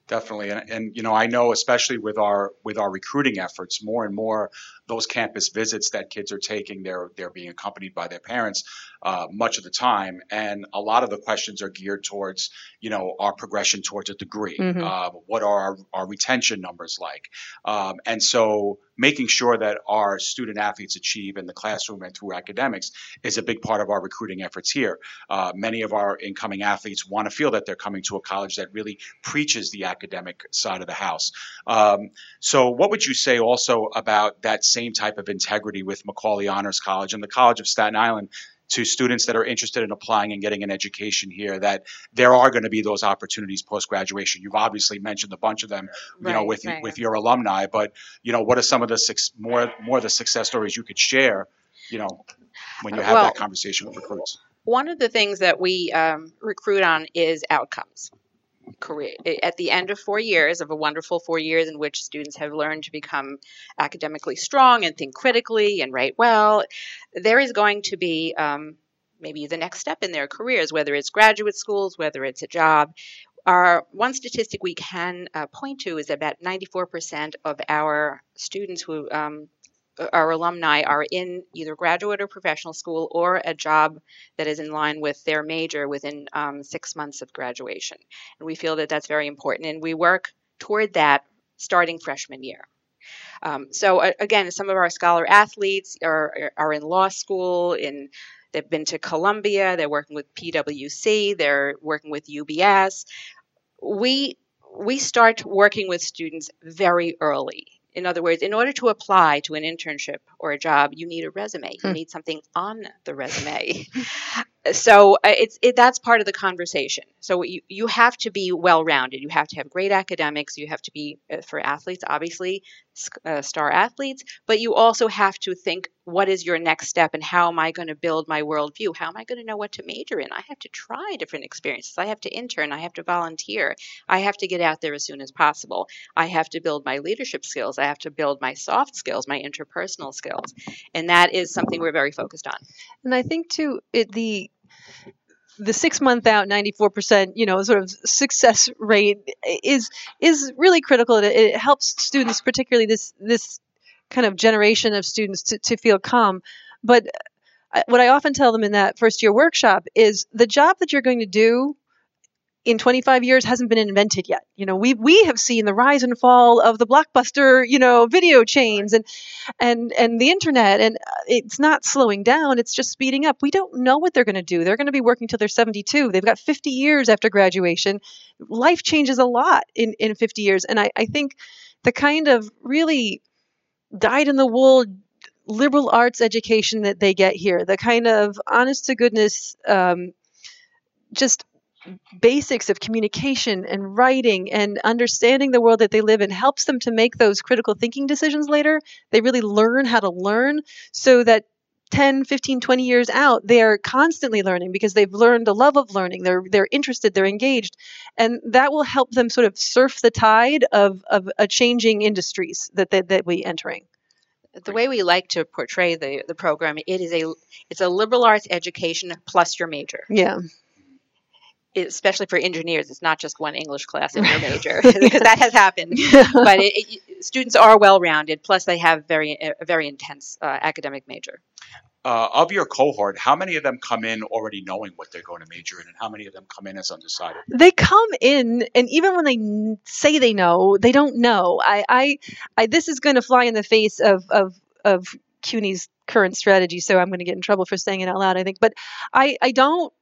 definitely. And, and you know i know especially with our with our recruiting efforts more and more those campus visits that kids are taking they're they're being accompanied by their parents uh, much of the time. And a lot of the questions are geared towards you know our progression towards a degree mm-hmm. uh, what are our, our, retention numbers like? Um, and so making sure that our student athletes achieve in the classroom and through academics is a big part of our recruiting efforts here. Uh, many of our incoming athletes want to feel that they're coming to a college that really preaches the academic side of the house um, so what would you say also about that same type of integrity with macaulay honors college and the college of staten island to students that are interested in applying and getting an education here that there are going to be those opportunities post graduation. You've obviously mentioned a bunch of them, you right, know, with right. with your alumni, but you know, what are some of the six, more more of the success stories you could share, you know, when you have well, that conversation with recruits? One of the things that we um, recruit on is outcomes career at the end of four years of a wonderful four years in which students have learned to become academically strong and think critically and write well there is going to be um, maybe the next step in their careers whether it's graduate schools whether it's a job. Our one statistic we can uh, point to is that about 94% of our students who um, our alumni are in either graduate or professional school or a job that is in line with their major within um, six months of graduation. And we feel that that's very important. And we work toward that starting freshman year. Um, so uh, again, some of our scholar athletes are, are in law school, in they've been to Columbia, they're working with PwC, they're working with UBS. We we start working with students very early in other words, in order to apply to an internship or a job, you need a resume. You hmm. need something on the resume. so uh, it's it, that's part of the conversation. So you you have to be well rounded. You have to have great academics. You have to be uh, for athletes, obviously, uh, star athletes. But you also have to think, what is your next step, and how am I going to build my worldview? How am I going to know what to major in? I have to try different experiences. I have to intern. I have to volunteer. I have to get out there as soon as possible. I have to build my leadership skills. I have to build my soft skills, my interpersonal skills, and that is something we're very focused on. And I think too, it, the the six month out 94% you know sort of success rate is is really critical. It, it helps students particularly this this kind of generation of students to, to feel calm. But uh, what i often tell them in that first year workshop is the job that you're going to do in 25 years hasn't been invented yet. You know, we we have seen the rise and fall of the blockbuster, you know, video chains and and and the internet and uh, it's not slowing down, it's just speeding up. We don't know what they're going to do. They're going to be working till they're 72. They've got 50 years after graduation. Life changes a lot in in 50 years and I I think the kind of really dyed in the wool liberal arts education that they get here, the kind of honest to goodness um, just basics of communication and writing and understanding the world that they live in helps them to make those critical thinking decisions later. They really learn how to learn so that 10, 15, 20 years out, they are constantly learning because they've learned a love of learning. They're they're interested, they're engaged. And that will help them sort of surf the tide of, of a changing industries that, that, that we entering the way we like to portray the, the program, it is a it's a liberal arts education plus your major. Yeah especially for engineers, it's not just one English class in your major because that has happened. but it, it, students are well rounded. Plus, they have very a very intense uh, academic major. Uh, of your cohort, how many of them come in already knowing what they're going to major in, and how many of them come in as undecided? They come in, and even when they say they know, they don't know. I, I, I this is going to fly in the face of of of CUNY's current strategy, so I'm going to get in trouble for saying it out loud. I think, but I, I don't.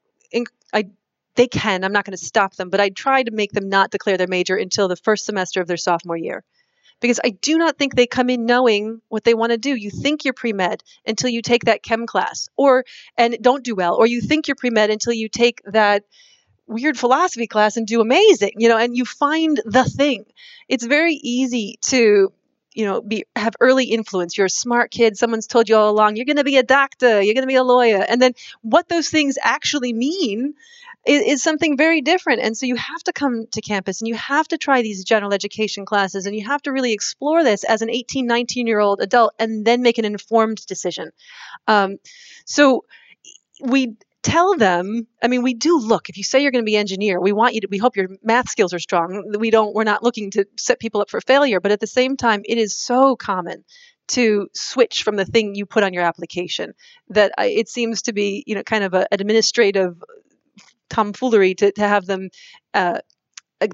I they can. I'm not going to stop them, but I try to make them not declare their major until the first semester of their sophomore year. Because I do not think they come in knowing what they want to do. You think you're pre med until you take that chem class, or and don't do well, or you think you're pre med until you take that weird philosophy class and do amazing, you know, and you find the thing. It's very easy to you know be have early influence you're a smart kid someone's told you all along you're going to be a doctor you're going to be a lawyer and then what those things actually mean is, is something very different. And so you have to come to campus and you have to try these general education classes and you have to really explore this as an 18 19 year old adult and then make an informed decision. Um, so we tell them i mean we do look. If you say you're going to be engineer we want you to we hope your math skills are strong. We don't we're not looking to set people up for failure but at the same time it is so common to switch from the thing you put on your application that it seems to be you know kind of a, an administrative tomfoolery to, to have them uh,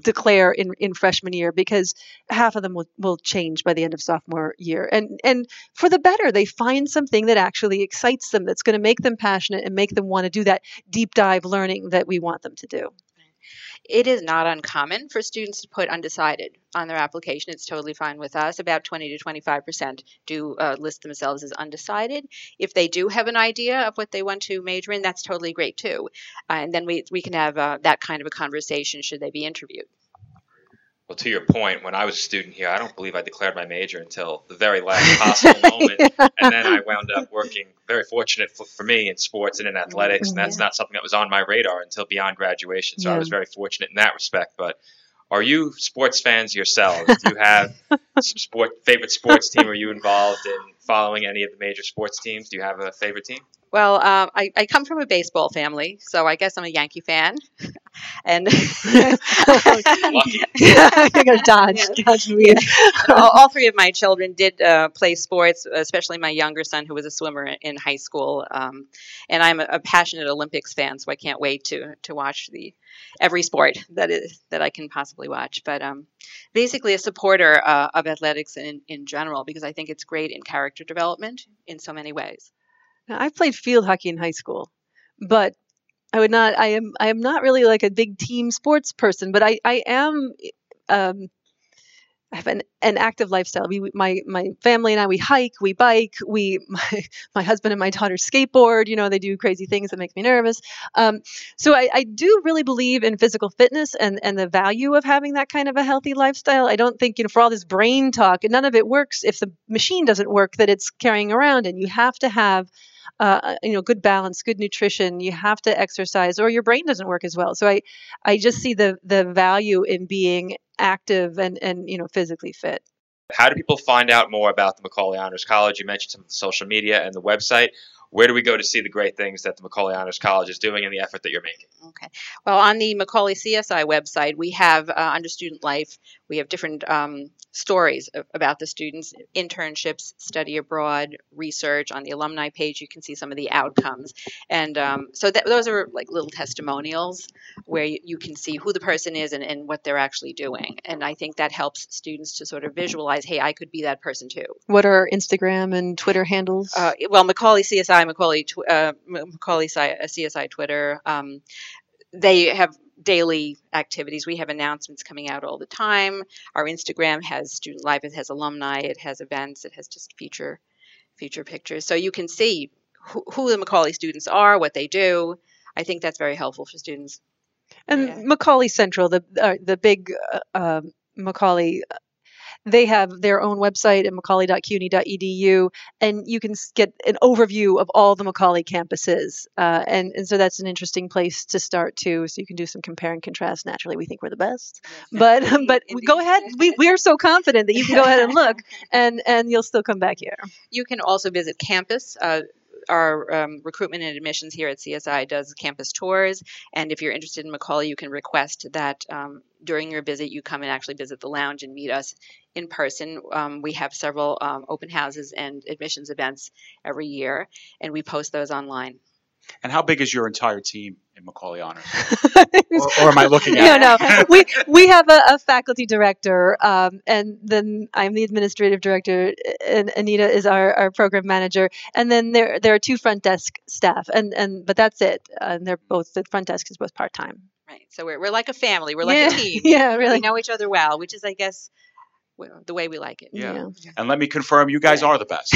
declare in, in freshman year because half of them will, will change by the end of sophomore year. And and for the better they find something that actually excites them that's going to make them passionate and make them want to do that deep dive learning that we want them to do it is not uncommon for students to put undecided on their application. It's totally fine with us. About 20 to 25 percent do uh, list themselves as undecided. If they do have an idea of what they want to major in, that's totally great too. Uh, and then we, we can have uh, that kind of a conversation should they be interviewed. Well, to your point, when I was a student here, I don't believe I declared my major until the very last possible moment, and then I wound up working. Very fortunate for, for me in sports and in athletics, and that's Yeah. not something that was on my radar until beyond graduation. So I was very fortunate in that respect. But are you sports fans yourselves? Do you have some sport favorite sports team? Are you involved in following any of the major sports teams? Do you have a favorite team? Well, um, I, I come from a baseball family, so I guess I'm a Yankee fan. and Lucky. you're going to dodge dodge me all, all three of my children did uh, play sports, especially my younger son, who was a swimmer in high school. Um, and I'm a, a passionate Olympics fan, so I can't wait to to watch the every sport that is that I can possibly watch. But um, basically, a supporter uh, of athletics in in general because I think it's great in character development in so many ways. Now, I played field hockey in high school, but I would not. I am. I am not really like a big team sports person, but I. I am. Um, have an, an active lifestyle. We, my my family and I, we hike, we bike, we my, my husband and my daughter skateboard. You know, they do crazy things that make me nervous. Um, so I, I do really believe in physical fitness and and the value of having that kind of a healthy lifestyle. I don't think you know for all this brain talk, none of it works if the machine doesn't work that it's carrying around, and you have to have uh, you know good balance good nutrition you have to exercise or your brain doesn't work as well so i i just see the the value in being active and and you know physically fit How do people find out more about the Macaulay Honors College? You mentioned some of the social media and the website. Where do we go to see the great things that the Macaulay Honors College is doing and the effort that you're making? Okay. Well, on the Macaulay CSI website, we have uh, under student life, we have different um, stories about the students, internships, study abroad, research. On the alumni page, you can see some of the outcomes, and um, so that, those are like little testimonials where you, you can see who the person is and, and what they're actually doing. And I think that helps students to sort of visualize, hey, I could be that person too. what are instagram and twitter handles Uh, well, Macaulay CSI, Macaulay, tw- uh, Macaulay uh, CSI Twitter, um, they have daily activities. We have announcements coming out all the time. Our Instagram has student life. It has alumni. It has events. It has just future, future pictures, so you can see who, who the Macaulay students are, what they do. I think that's very helpful for students. and yeah. macaulay central the uh, the big uh, um macaulay uh, they have their own website at macaulay.cuny.edu and you can get an overview of all the macaulay campuses uh, and, and so that's an interesting place to start too so you can do some compare and contrast. Naturally we think we're the best but but go ahead. We, we are so confident that you can go ahead and look and and you'll still come back here. You can also visit campus. Uh, our um, recruitment and admissions here at CSI does campus tours, and if you're interested in Macaulay, you can request that um, during your visit you come and actually visit the lounge and meet us in person. Um, we have several um, open houses and admissions events every year, and we post those online. And how big is your entire team in Macaulay Honors? or, or am I looking no, at? no. No. We we have a, a faculty director, um, and then I'm the administrative director, and Anita is our, our program manager, and then there there are two front desk staff, and and but that's it. And they're both the front desk is both part time. Right. So we're, we're like a family. We're like yeah, a team. yeah, really. We really. know each other well, which is, I guess, the way we like it. Yeah. And let me confirm, you guys Yeah. are the best.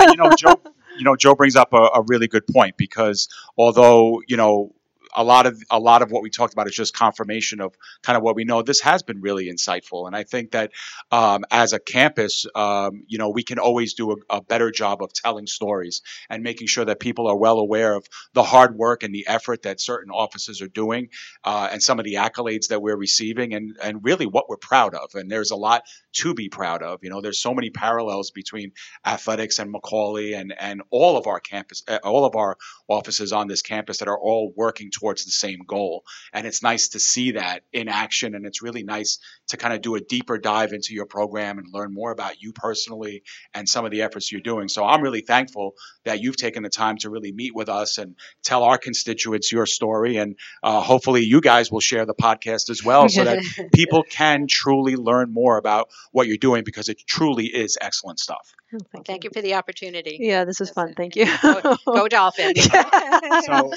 You know, Joe. You know, Joe brings up a, a really good point because although you know a lot of a lot of what we talked about is just confirmation of kind of what we know. This has been really insightful, and I think that um, as a campus, um, you know, we can always do a, a, better job of telling stories and making sure that people are well aware of the hard work and the effort that certain offices are doing, uh, and some of the accolades that we're receiving, and and really what we're proud of. And there's a lot to be proud of. You know, there's so many parallels between athletics and Macaulay and and all of our campus, uh, all of our offices on this campus that are all working towards the same goal. And it's nice to see that in action, and it's really nice to kind of do a deeper dive into your program and learn more about you personally and some of the efforts you're doing. So I'm really thankful that you've taken the time to really meet with us and tell our constituents your story. And uh, hopefully, you guys will share the podcast as well so that people can truly learn more about what you're doing because it truly is excellent stuff. Oh, thank, thank you. you. for the opportunity. Yeah, this is fun. Thank you. go, go Dolphins. so,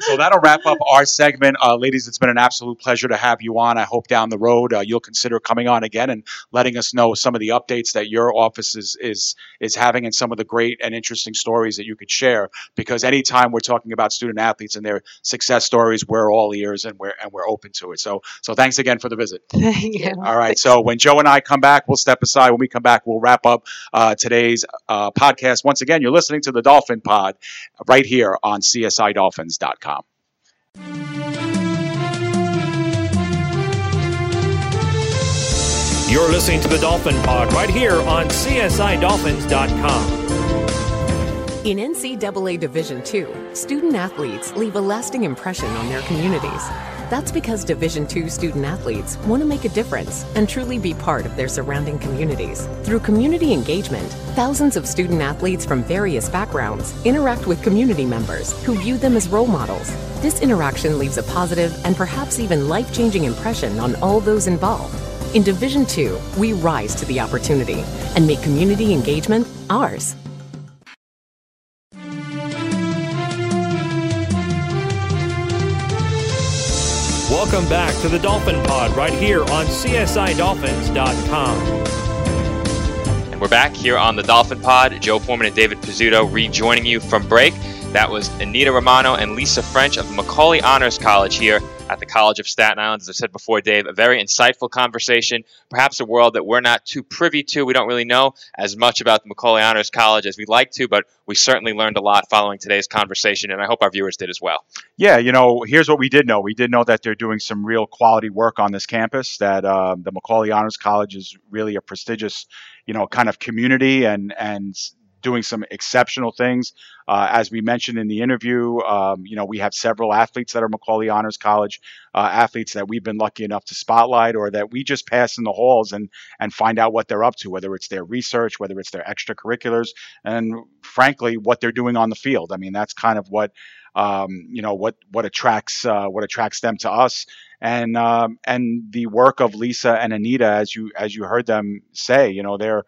so that'll wrap up our segment. Uh, ladies, it's been an absolute pleasure to have you on. I hope down the road uh, you'll consider coming on again and letting us know some of the updates that your office is, is, is having and some of the great and interesting stories that you could share. Because anytime we're talking about student athletes and their success stories, we're all ears and we're, and we're open to it. So, so thanks again for the visit. Thank you. All right. So when Joe and I come back, we'll step aside. When we come back, we'll wrap up uh, today's uh, podcast. Once again, you're listening to the Dolphin Pod right here on CSIDolphins.com. You're listening to the Dolphin Pod right here on CSIDolphins.com. In NCAA Division II, student athletes leave a lasting impression on their communities. That's because Division II student athletes want to make a difference and truly be part of their surrounding communities. Through community engagement, thousands of student athletes from various backgrounds interact with community members who view them as role models. This interaction leaves a positive and perhaps even life changing impression on all those involved. In Division 2, we rise to the opportunity and make community engagement ours. Welcome back to the Dolphin Pod right here on CSIDolphins.com. And we're back here on the Dolphin Pod. Joe Foreman and David Pizzuto rejoining you from break. That was Anita Romano and Lisa French of Macaulay Honors College here at the College of Staten Island. As I said before, Dave, a very insightful conversation, perhaps a world that we're not too privy to. We don't really know as much about the Macaulay Honors College as we'd like to, but we certainly learned a lot following today's conversation, and I hope our viewers did as well. Yeah, you know, here's what we did know. We did know that they're doing some real quality work on this campus, that um, the Macaulay Honors College is really a prestigious, you know, kind of community and, and doing some exceptional things. Uh, as we mentioned in the interview, um, you know, we have several athletes that are Macaulay Honors College uh, athletes that we've been lucky enough to spotlight, or that we just pass in the halls and and find out what they're up to, whether it's their research, whether it's their extracurriculars, and frankly, what they're doing on the field. I mean, that's kind of what. Um, you know what what attracts uh, what attracts them to us, and um, and the work of Lisa and Anita, as you as you heard them say, you know they're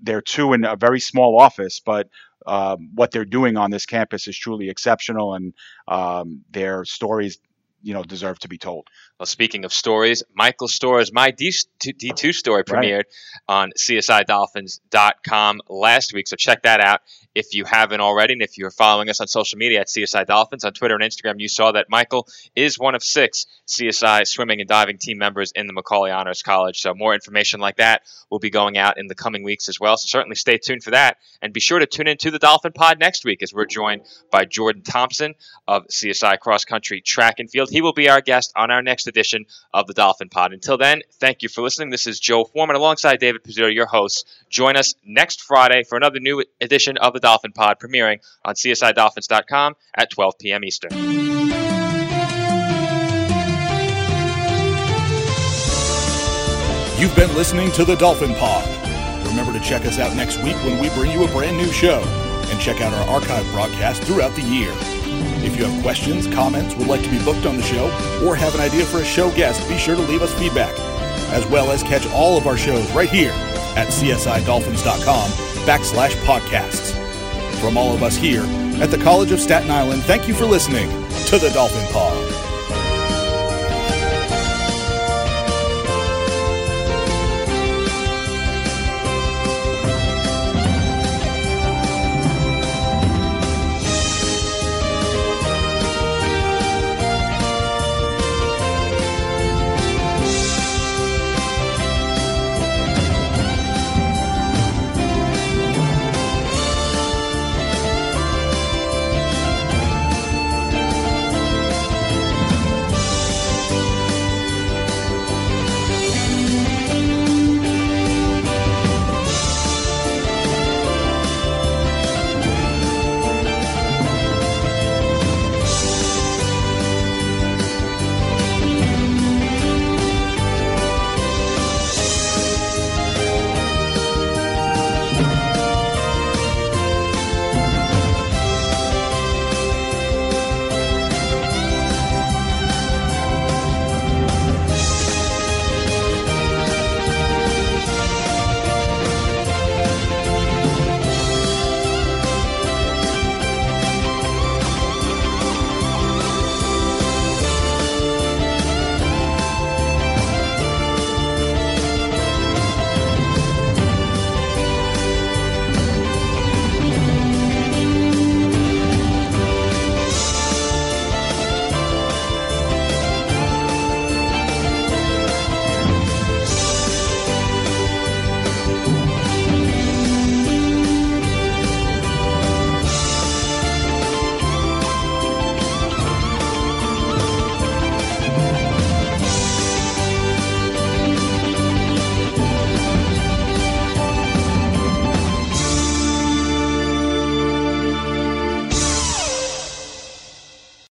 they're two in a very small office, but um, what they're doing on this campus is truly exceptional, and um, their stories, you know, deserve to be told. Well, speaking of stories, Michael Stora's My D2 story premiered right. on CSIDolphins.com last week, so check that out if you haven't already. And if you're following us on social media at CSI Dolphins on Twitter and Instagram, you saw that Michael is one of six CSI swimming and diving team members in the Macaulay Honors College. So more information like that will be going out in the coming weeks as well. So certainly stay tuned for that. And be sure to tune in to the Dolphin Pod next week as we're joined by Jordan Thompson of CSI Cross Country Track and Field. He will be our guest on our next edition of the Dolphin Pod. Until then, thank you for listening. This is Joe Foreman alongside David Pizzuto, your host. Join us next Friday for another new edition of the Dolphin Pod premiering on CSIDolphins.com at 12 p.m. Eastern. You've been listening to the Dolphin Pod. Remember to check us out next week when we bring you a brand new show and check out our archive broadcast throughout the year. If you have questions, comments, would like to be booked on the show, or have an idea for a show guest, be sure to leave us feedback, as well as catch all of our shows right here at csidolphins.com backslash podcasts. From all of us here at the College of Staten Island, thank you for listening to the Dolphin Pod.